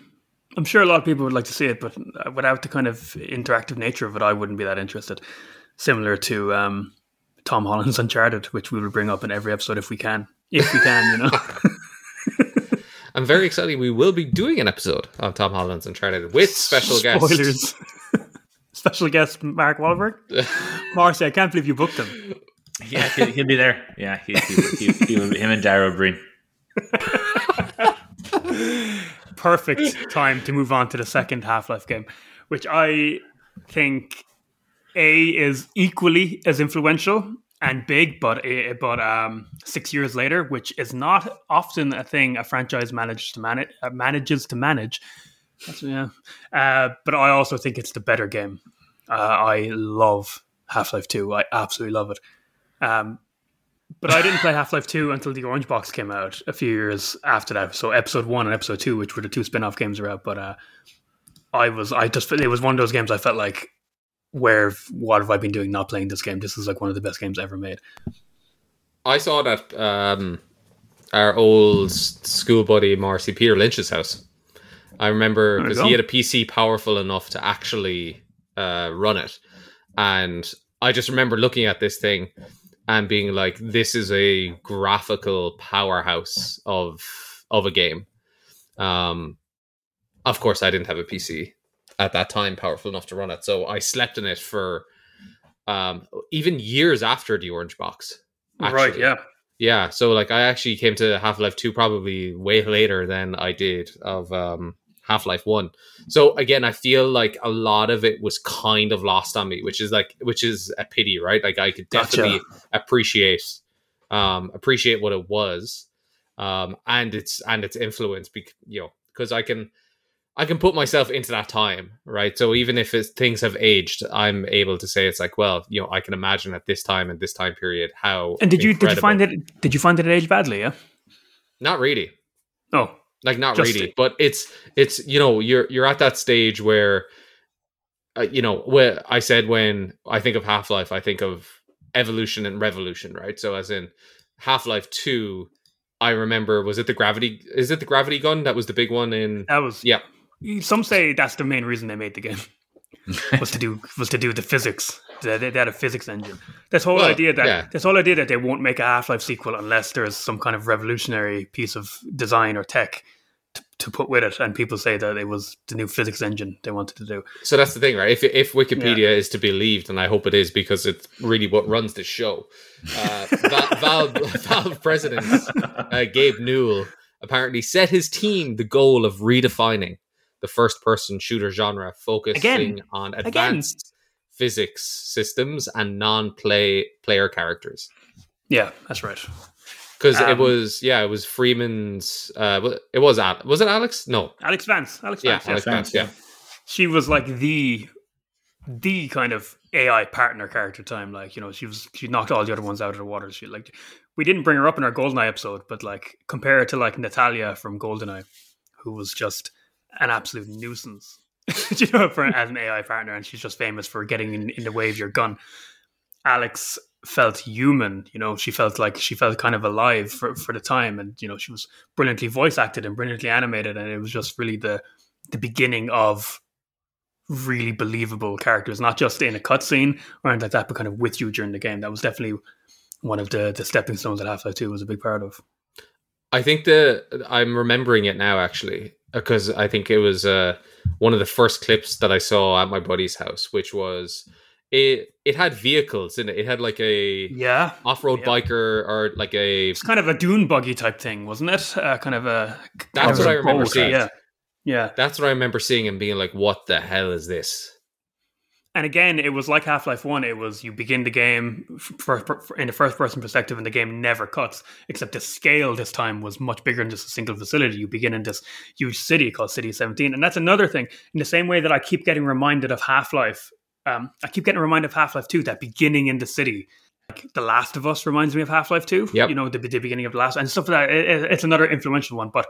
I'm sure a lot of people would like to see it, but without the kind of interactive nature of it, I wouldn't be that interested. Similar to um, Tom Holland's Uncharted, which we will bring up in every episode if we can, if we can, you know. I'm very excited. We will be doing an episode of Tom Holland's Uncharted with special guests. Spoilers. Special guest Mark Wahlberg. Marcy, I can't believe you booked him. Yeah, he'll, he'll be there. Yeah, he, he, he, he, will- him and Darrow Breen. Perfect time to move on to the second Half Life game, which I think A is equally as influential and big, but eh, but um, six years later, which is not often a thing a franchise manages to manage uh, manages to manage. That's, yeah, uh, but I also think it's the better game. Uh, I love Half Life Two. I absolutely love it. Um, but I didn't play Half Life 2 until the Orange Box came out a few years after that. So episode 1 and episode 2, which were the two spin off games, are out. But uh, I was, I just, it was one of those games I felt like, where, what have I been doing not playing this game? This is like one of the best games ever made. I saw that um, our old school buddy Marcy Peter Lynch's house. I remember because he had a PC powerful enough to actually uh, run it, and I just remember looking at this thing and being like, "This is a graphical powerhouse of of a game." Um, of course, I didn't have a PC at that time powerful enough to run it, so I slept in it for um, even years after the Orange Box. Right, yeah. Yeah, so like I actually came to Half Life Two probably way later than I did of um, Half Life One. So again, I feel like a lot of it was kind of lost on me, which is like which is a pity, right? Like I could Gotcha. definitely appreciate um, appreciate what it was um, and its and its influence, bec- you know, because I can I can put myself into that time, right? So even if it's, things have aged, I'm able to say it's like, well, you know, I can imagine at this time and this time period how. And did you, did you find it, did you find it aged badly? Yeah. Not really. Oh, like not Just- really but it's it's you know you're you're at that stage where uh, you know where i said when i think of half-life i think of evolution and revolution right so as in half-life 2 i remember was it the gravity is it the gravity gun that was the big one in that was, yeah some say that's the main reason they made the game. Was to do was to do the physics. They, they had a physics engine. This whole Well, idea that yeah. this whole idea that they won't make a Half Life sequel unless there's some kind of revolutionary piece of design or tech to, to put with it, and people say that it was the new physics engine they wanted to do. so that's the thing right if if wikipedia is to be believed and i hope it is because it's really what runs the show uh, Va- valve, valve president uh, Gabe Newell apparently set his team the goal of redefining the first person shooter genre, focusing Again. on Again. advanced physics systems and non play player characters. Yeah, that's right. because it Um, was yeah, it was Freeman's. Uh, it was Al- was it Alyx? No, Alyx Vance. Alyx yeah, Vance. Alyx Vance. Yeah, she was like the the kind of AI partner character time. Like, you know, she was she knocked all the other ones out of the water. She like we didn't bring her up in our Goldeneye episode, but like compare it to like Natalia from Goldeneye, who was just an absolute nuisance. you know, for as an AI partner, and she's just famous for getting in, in the way of your gun. Alyx felt human, you know, she felt like she felt kind of alive for, for the time and you know, she was brilliantly voice acted and brilliantly animated and it was just really the the beginning of really believable characters, not just in a cutscene or anything like that, but kind of with you during the game. That was definitely one of the the stepping stones that Half Life Two was a big part of. I think the I'm remembering it now actually because I think it was uh, one of the first clips that I saw at my buddy's house, which was it. It had vehicles in it. It had like a Yeah, off-road Yeah. biker or like a it's kind of a dune buggy type thing, wasn't it? Uh, kind of a That's what I remember boat, seeing. Yeah, yeah. That's what I remember seeing and being like, "What the hell is this?" And again, it was like Half Life One. It was you begin the game f- f- f- in the first person perspective, and the game never cuts. Except the scale this time was much bigger than just a single facility. You begin in this huge city called City Seventeen, and that's another thing. In the same way that I keep getting reminded of Half Life, um, I keep getting reminded of Half Life Two. That beginning in the city, like The Last of Us, reminds me of Half Life Two. Yep. You know, the, the beginning of the last and stuff like that. It- it- it's another influential one, but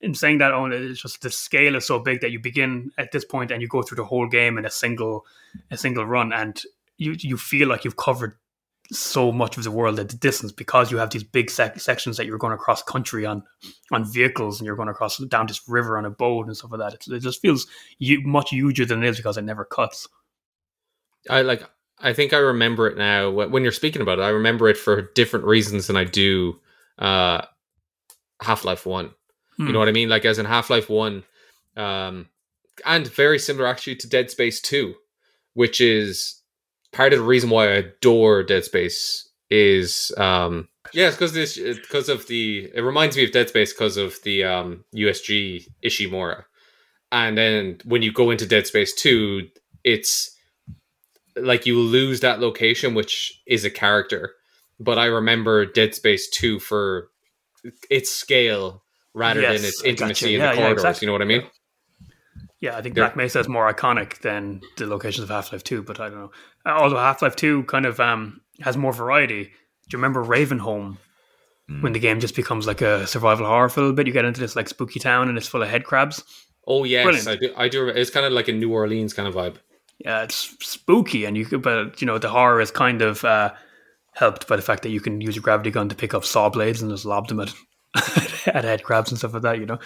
in saying that, Owen, it's just the scale is so big that you begin at this point and you go through the whole game in a single a single run, and you you feel like you've covered so much of the world at the distance because you have these big sec- sections that you're going across country on on vehicles and you're going across down this river on a boat and stuff like that. It, it just feels much huger than it is because it never cuts. I like. I think I remember it now. When you're speaking about it, I remember it for different reasons than I do uh, Half Life One. You Hmm. know what I mean? Like as in Half Life One, um, and very similar actually to Dead Space Two, which is part of the reason why I adore Dead Space. Is um, yeah, it's because this because of the. It reminds me of Dead Space because of the um, USG Ishimura, and then when you go into Dead Space Two, it's like you lose that location, which is a character. But I remember Dead Space Two for its scale rather Yes, than its I gotcha. intimacy in Yeah, the yeah, corridors. exactly. You know what I mean? Yeah, I think Yeah. Black Mesa is more iconic than the locations of Half Life Two, but I don't know. Uh, Although Half Life Two kind of um, has more variety. Do you remember Ravenholm? When the game just becomes like a survival horror for a little bit, you get into this like spooky town and it's full of head crabs. Oh yes, Brilliant. I do. I do. remember- It's kind of like a New Orleans kind of vibe. Yeah, it's spooky, and you could, but you know the horror is kind of uh, helped by the fact that you can use a gravity gun to pick up saw blades and just lob them at at head crabs and stuff like that. You know,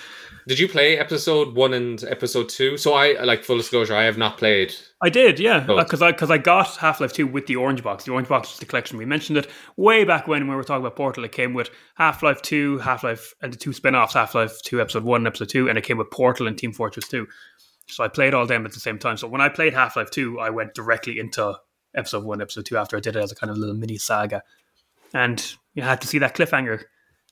Did you play episode one and episode two? So I like full disclosure. I have not played. I did, yeah, because uh, I because I got Half Life Two with the orange box. The orange box is the collection. We mentioned it way back when we were talking about Portal. It came with Half Life Two, Half Life, and the two spin offs Half Life Two, Episode One, and Episode Two, and it came with Portal and Team Fortress Two. So I played all them at the same time. So when I played Half Life Two, I went directly into Episode One, Episode Two after I did it as a kind of little mini saga, and you had to see that cliffhanger.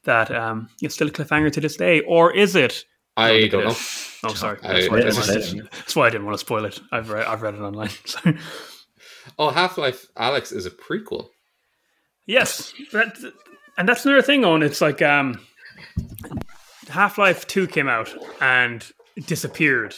That um, it's still a cliffhanger to this day, or is it? I think it don't know. is. Oh, sorry. I- That's why I, didn't want to, that's why I didn't want to spoil it. I've read, I've read it online. Sorry. Oh, Half Life Alyx is a prequel. Yes, that, and that's another thing. On it's like um, Half Life Two came out and disappeared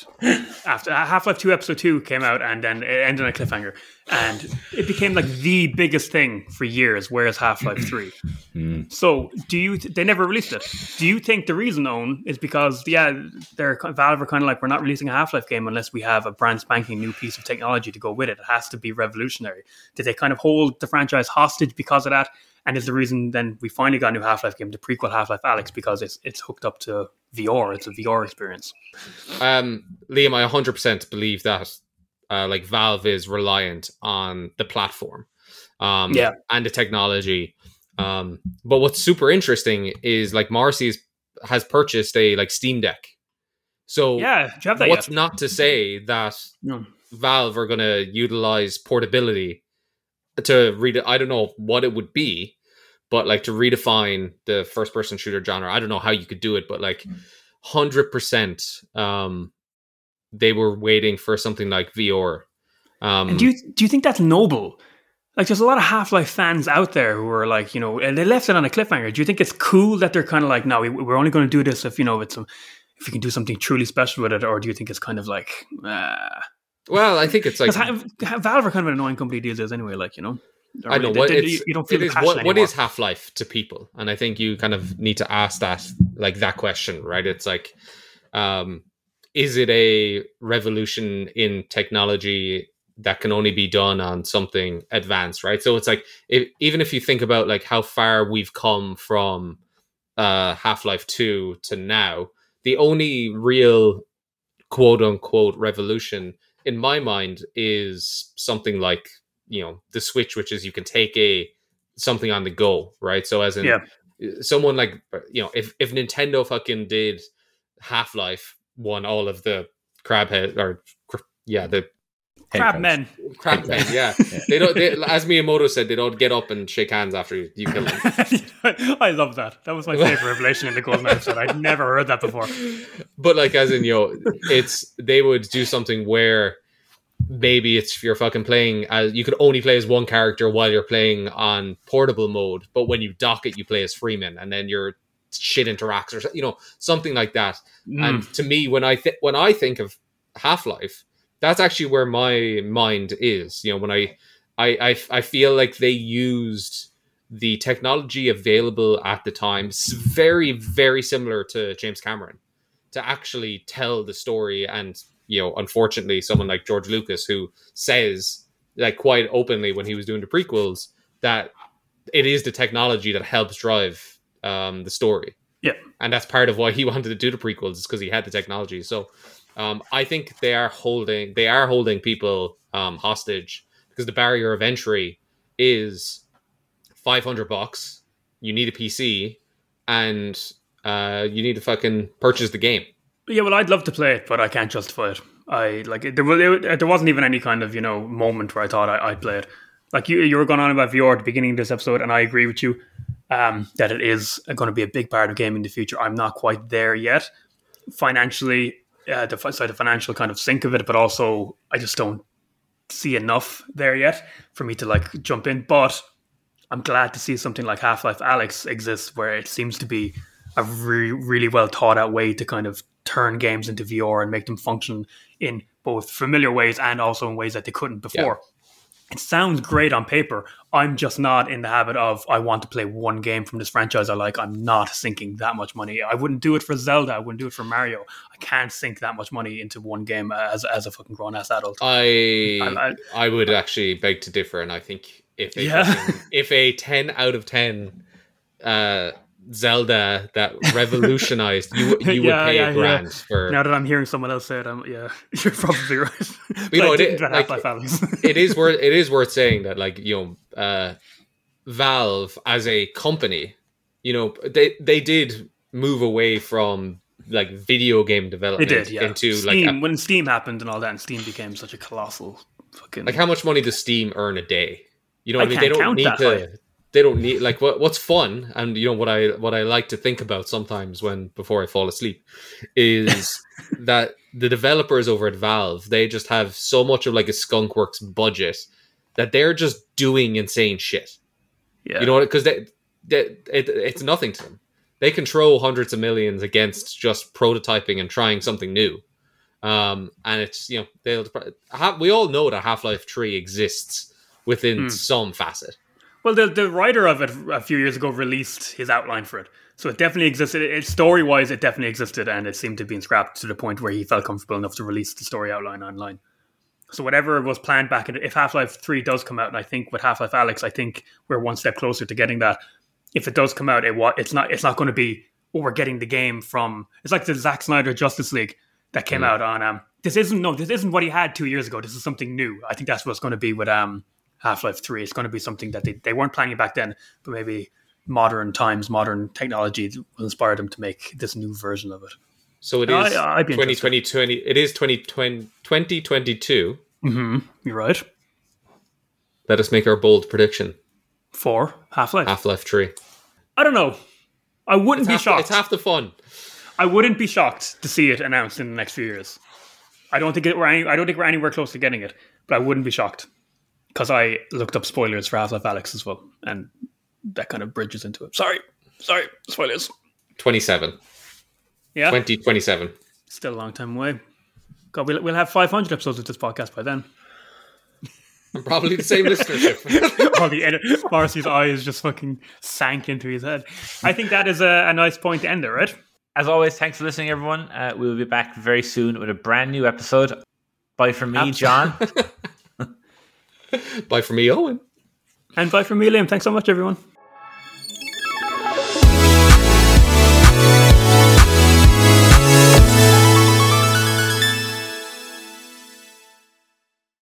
after uh, Half Life Two Episode Two came out, and then it ended on a cliffhanger, and it became like the biggest thing for years. Whereas Half Life Three. Hmm. So, do you? They never released it. Do you think the reason, Owen, is because yeah, they're Valve are kind of like we're not releasing a Half Life game unless we have a brand spanking new piece of technology to go with it. It has to be revolutionary. Did they kind of hold the franchise hostage because of that? And is the reason then we finally got a new Half Life game, the prequel Half Life Alyx, because it's it's hooked up to VR. It's a VR experience. Um, Liam, I 100% believe that uh, like Valve is reliant on the platform, um, Yeah. and the technology. Um, but what's super interesting is like Morrissey's has purchased a like Steam Deck. So Yeah, do you have that what's yet? not to say that No. Valve are going to utilize portability to read. it. I don't know what it would be, but like to redefine the first person shooter genre. I don't know how you could do it, but like hundred percent, um, they were waiting for something like VR. Um, And do you do you think that's noble? like there's a lot of Half Life fans out there who are like, you know, and they left it on a cliffhanger. Do you think it's cool that they're kind of like, no, we, we're only going to do this if you know it's a, if you can do something truly special with it, or do you think it's kind of like, uh, Well, I think it's like Valve are kind of an annoying company these days anyway, like you know. I know what they- they- it's, you don't feel it is what, what is Half Life to people, and I think you kind of need to ask that like that question, right? It's like, um, is it a revolution in technology that can only be done on something advanced, right? So it's like if, even if you think about like how far we've come from uh, Half Life Two to now, the only real quote unquote revolution in my mind is something like you know the switch which is you can take a something on the go right so as in Yeah. someone like you know if if nintendo fucking did half-life won all of the crab head or cr- yeah the Crab men. crab head yeah they don't they, as miyamoto said they don't get up and shake hands after you, you kill them I love that. That was my favorite revelation in the Golden episode. I'd never heard that before. but like as in you know it's they would do something where maybe it's you're fucking playing as you could only play as one character while you're playing on portable mode but when you dock it you play as freeman and then your shit interacts or you know something like that Mm. and to me when i think when i think of half-life that's actually where my mind is you know when i i i, I feel like they used the technology available at the time very very similar to james cameron to actually tell the story and you know unfortunately someone like george lucas who says like quite openly when he was doing the prequels that it is the technology that helps drive um, the story. Yeah. and that's part of why he wanted to do the prequels is because he had the technology. So um, i think they are holding they are holding people um, hostage because the barrier of entry is 500 bucks you need a pc and uh, you need to fucking purchase the game Yeah, well, I'd love to play it, but I can't justify it. I like it, there. was- There, wasn't even any kind of you know moment where I thought I, I'd play it. Like you, you were going on about VR at the beginning of this episode, and I agree with you um, that it is going to be a big part of gaming in the future. I'm not quite there yet financially, uh, the side of financial kind of sink of it, but also I just don't see enough there yet for me to like jump in. But I'm glad to see something like Half Life Alyx exists, where it seems to be a really, really well thought out way to kind of turn games into VR and make them function in both familiar ways and also in ways that they couldn't before. It sounds great on paper. I'm just not in the habit of I want to play one game from this franchise I like. I'm not sinking that much money. I wouldn't do it for Zelda. I wouldn't do it for Mario. I can't sink that much money into one game as as a fucking grown ass adult. I I- I would actually beg to differ, and I think if a Yeah. if a ten out of ten uh, Zelda that revolutionized you you would Yeah, pay yeah, a yeah. grand for Now that I'm hearing someone else say it, I'm, yeah, you're probably right. you know, it- like, Half-Life it is worth it is worth saying that like you know uh, Valve as a company, you know they they did move away from like video game development did, yeah. into Steam, like a- when Steam happened and all that, and Steam became such a colossal fucking. like how much money does Steam earn a day? You know, what I I mean, they don't need to. high. They don't need like what what's fun, and you know what I what I like to think about sometimes when before I fall asleep is that the developers over at Valve they just have so much of like a skunkworks budget that they're just doing insane shit. yeah. You know, because they, they it, it's nothing to them. They control hundreds of millions against just prototyping and trying something new. Um, and it's you know they'll we all know that Half Life Three exists within Hmm. some facet. Well, the the writer of it a few years ago released his outline for it, so it definitely existed. It, story wise, it definitely existed, and it seemed to be scrapped to the point where he felt comfortable enough to release the story outline online. So whatever was planned back, in, if Half Life Three does come out, and I think with Half Life Alyx, I think we're one step closer to getting that. If it does come out, it it's not it's not going to be oh we're getting the game from. It's like the Zack Snyder Justice League that came Mm. out on. Um, this isn't no, this isn't what he had two years ago. This is something new. I think that's what's going to be with um Half Life Three. It's going to be something that they, they weren't planning back then, but maybe modern times, modern technology will inspire them to make this new version of it. So it I- is I'd be 2020, 20, it is 2020, 2022. Mm-hmm. You're right. Let us make our bold prediction. For Half Life, Half Life Three. I don't know. I wouldn't It's be half, shocked. it's half the fun. I wouldn't be shocked to see it announced in the next few years. I don't think it, we're any, I don't think we're anywhere close to getting it, but I wouldn't be shocked because I looked up spoilers for Half Life Alyx as well, and that kind of bridges into it. Sorry, sorry, spoilers. 27. Yeah, 2027. still a long time away. God, we'll, we'll have 500 episodes of this podcast by then. Probably the same listenership. All the edit, Morrissey's eyes just fucking sank into his head. I think that is a, a nice point to end there, right? As always, thanks for listening, everyone. Uh, we will be back very soon with a brand new episode. Bye from me, John. Bye from me, Owen. And bye from me, Liam. Thanks so much, everyone.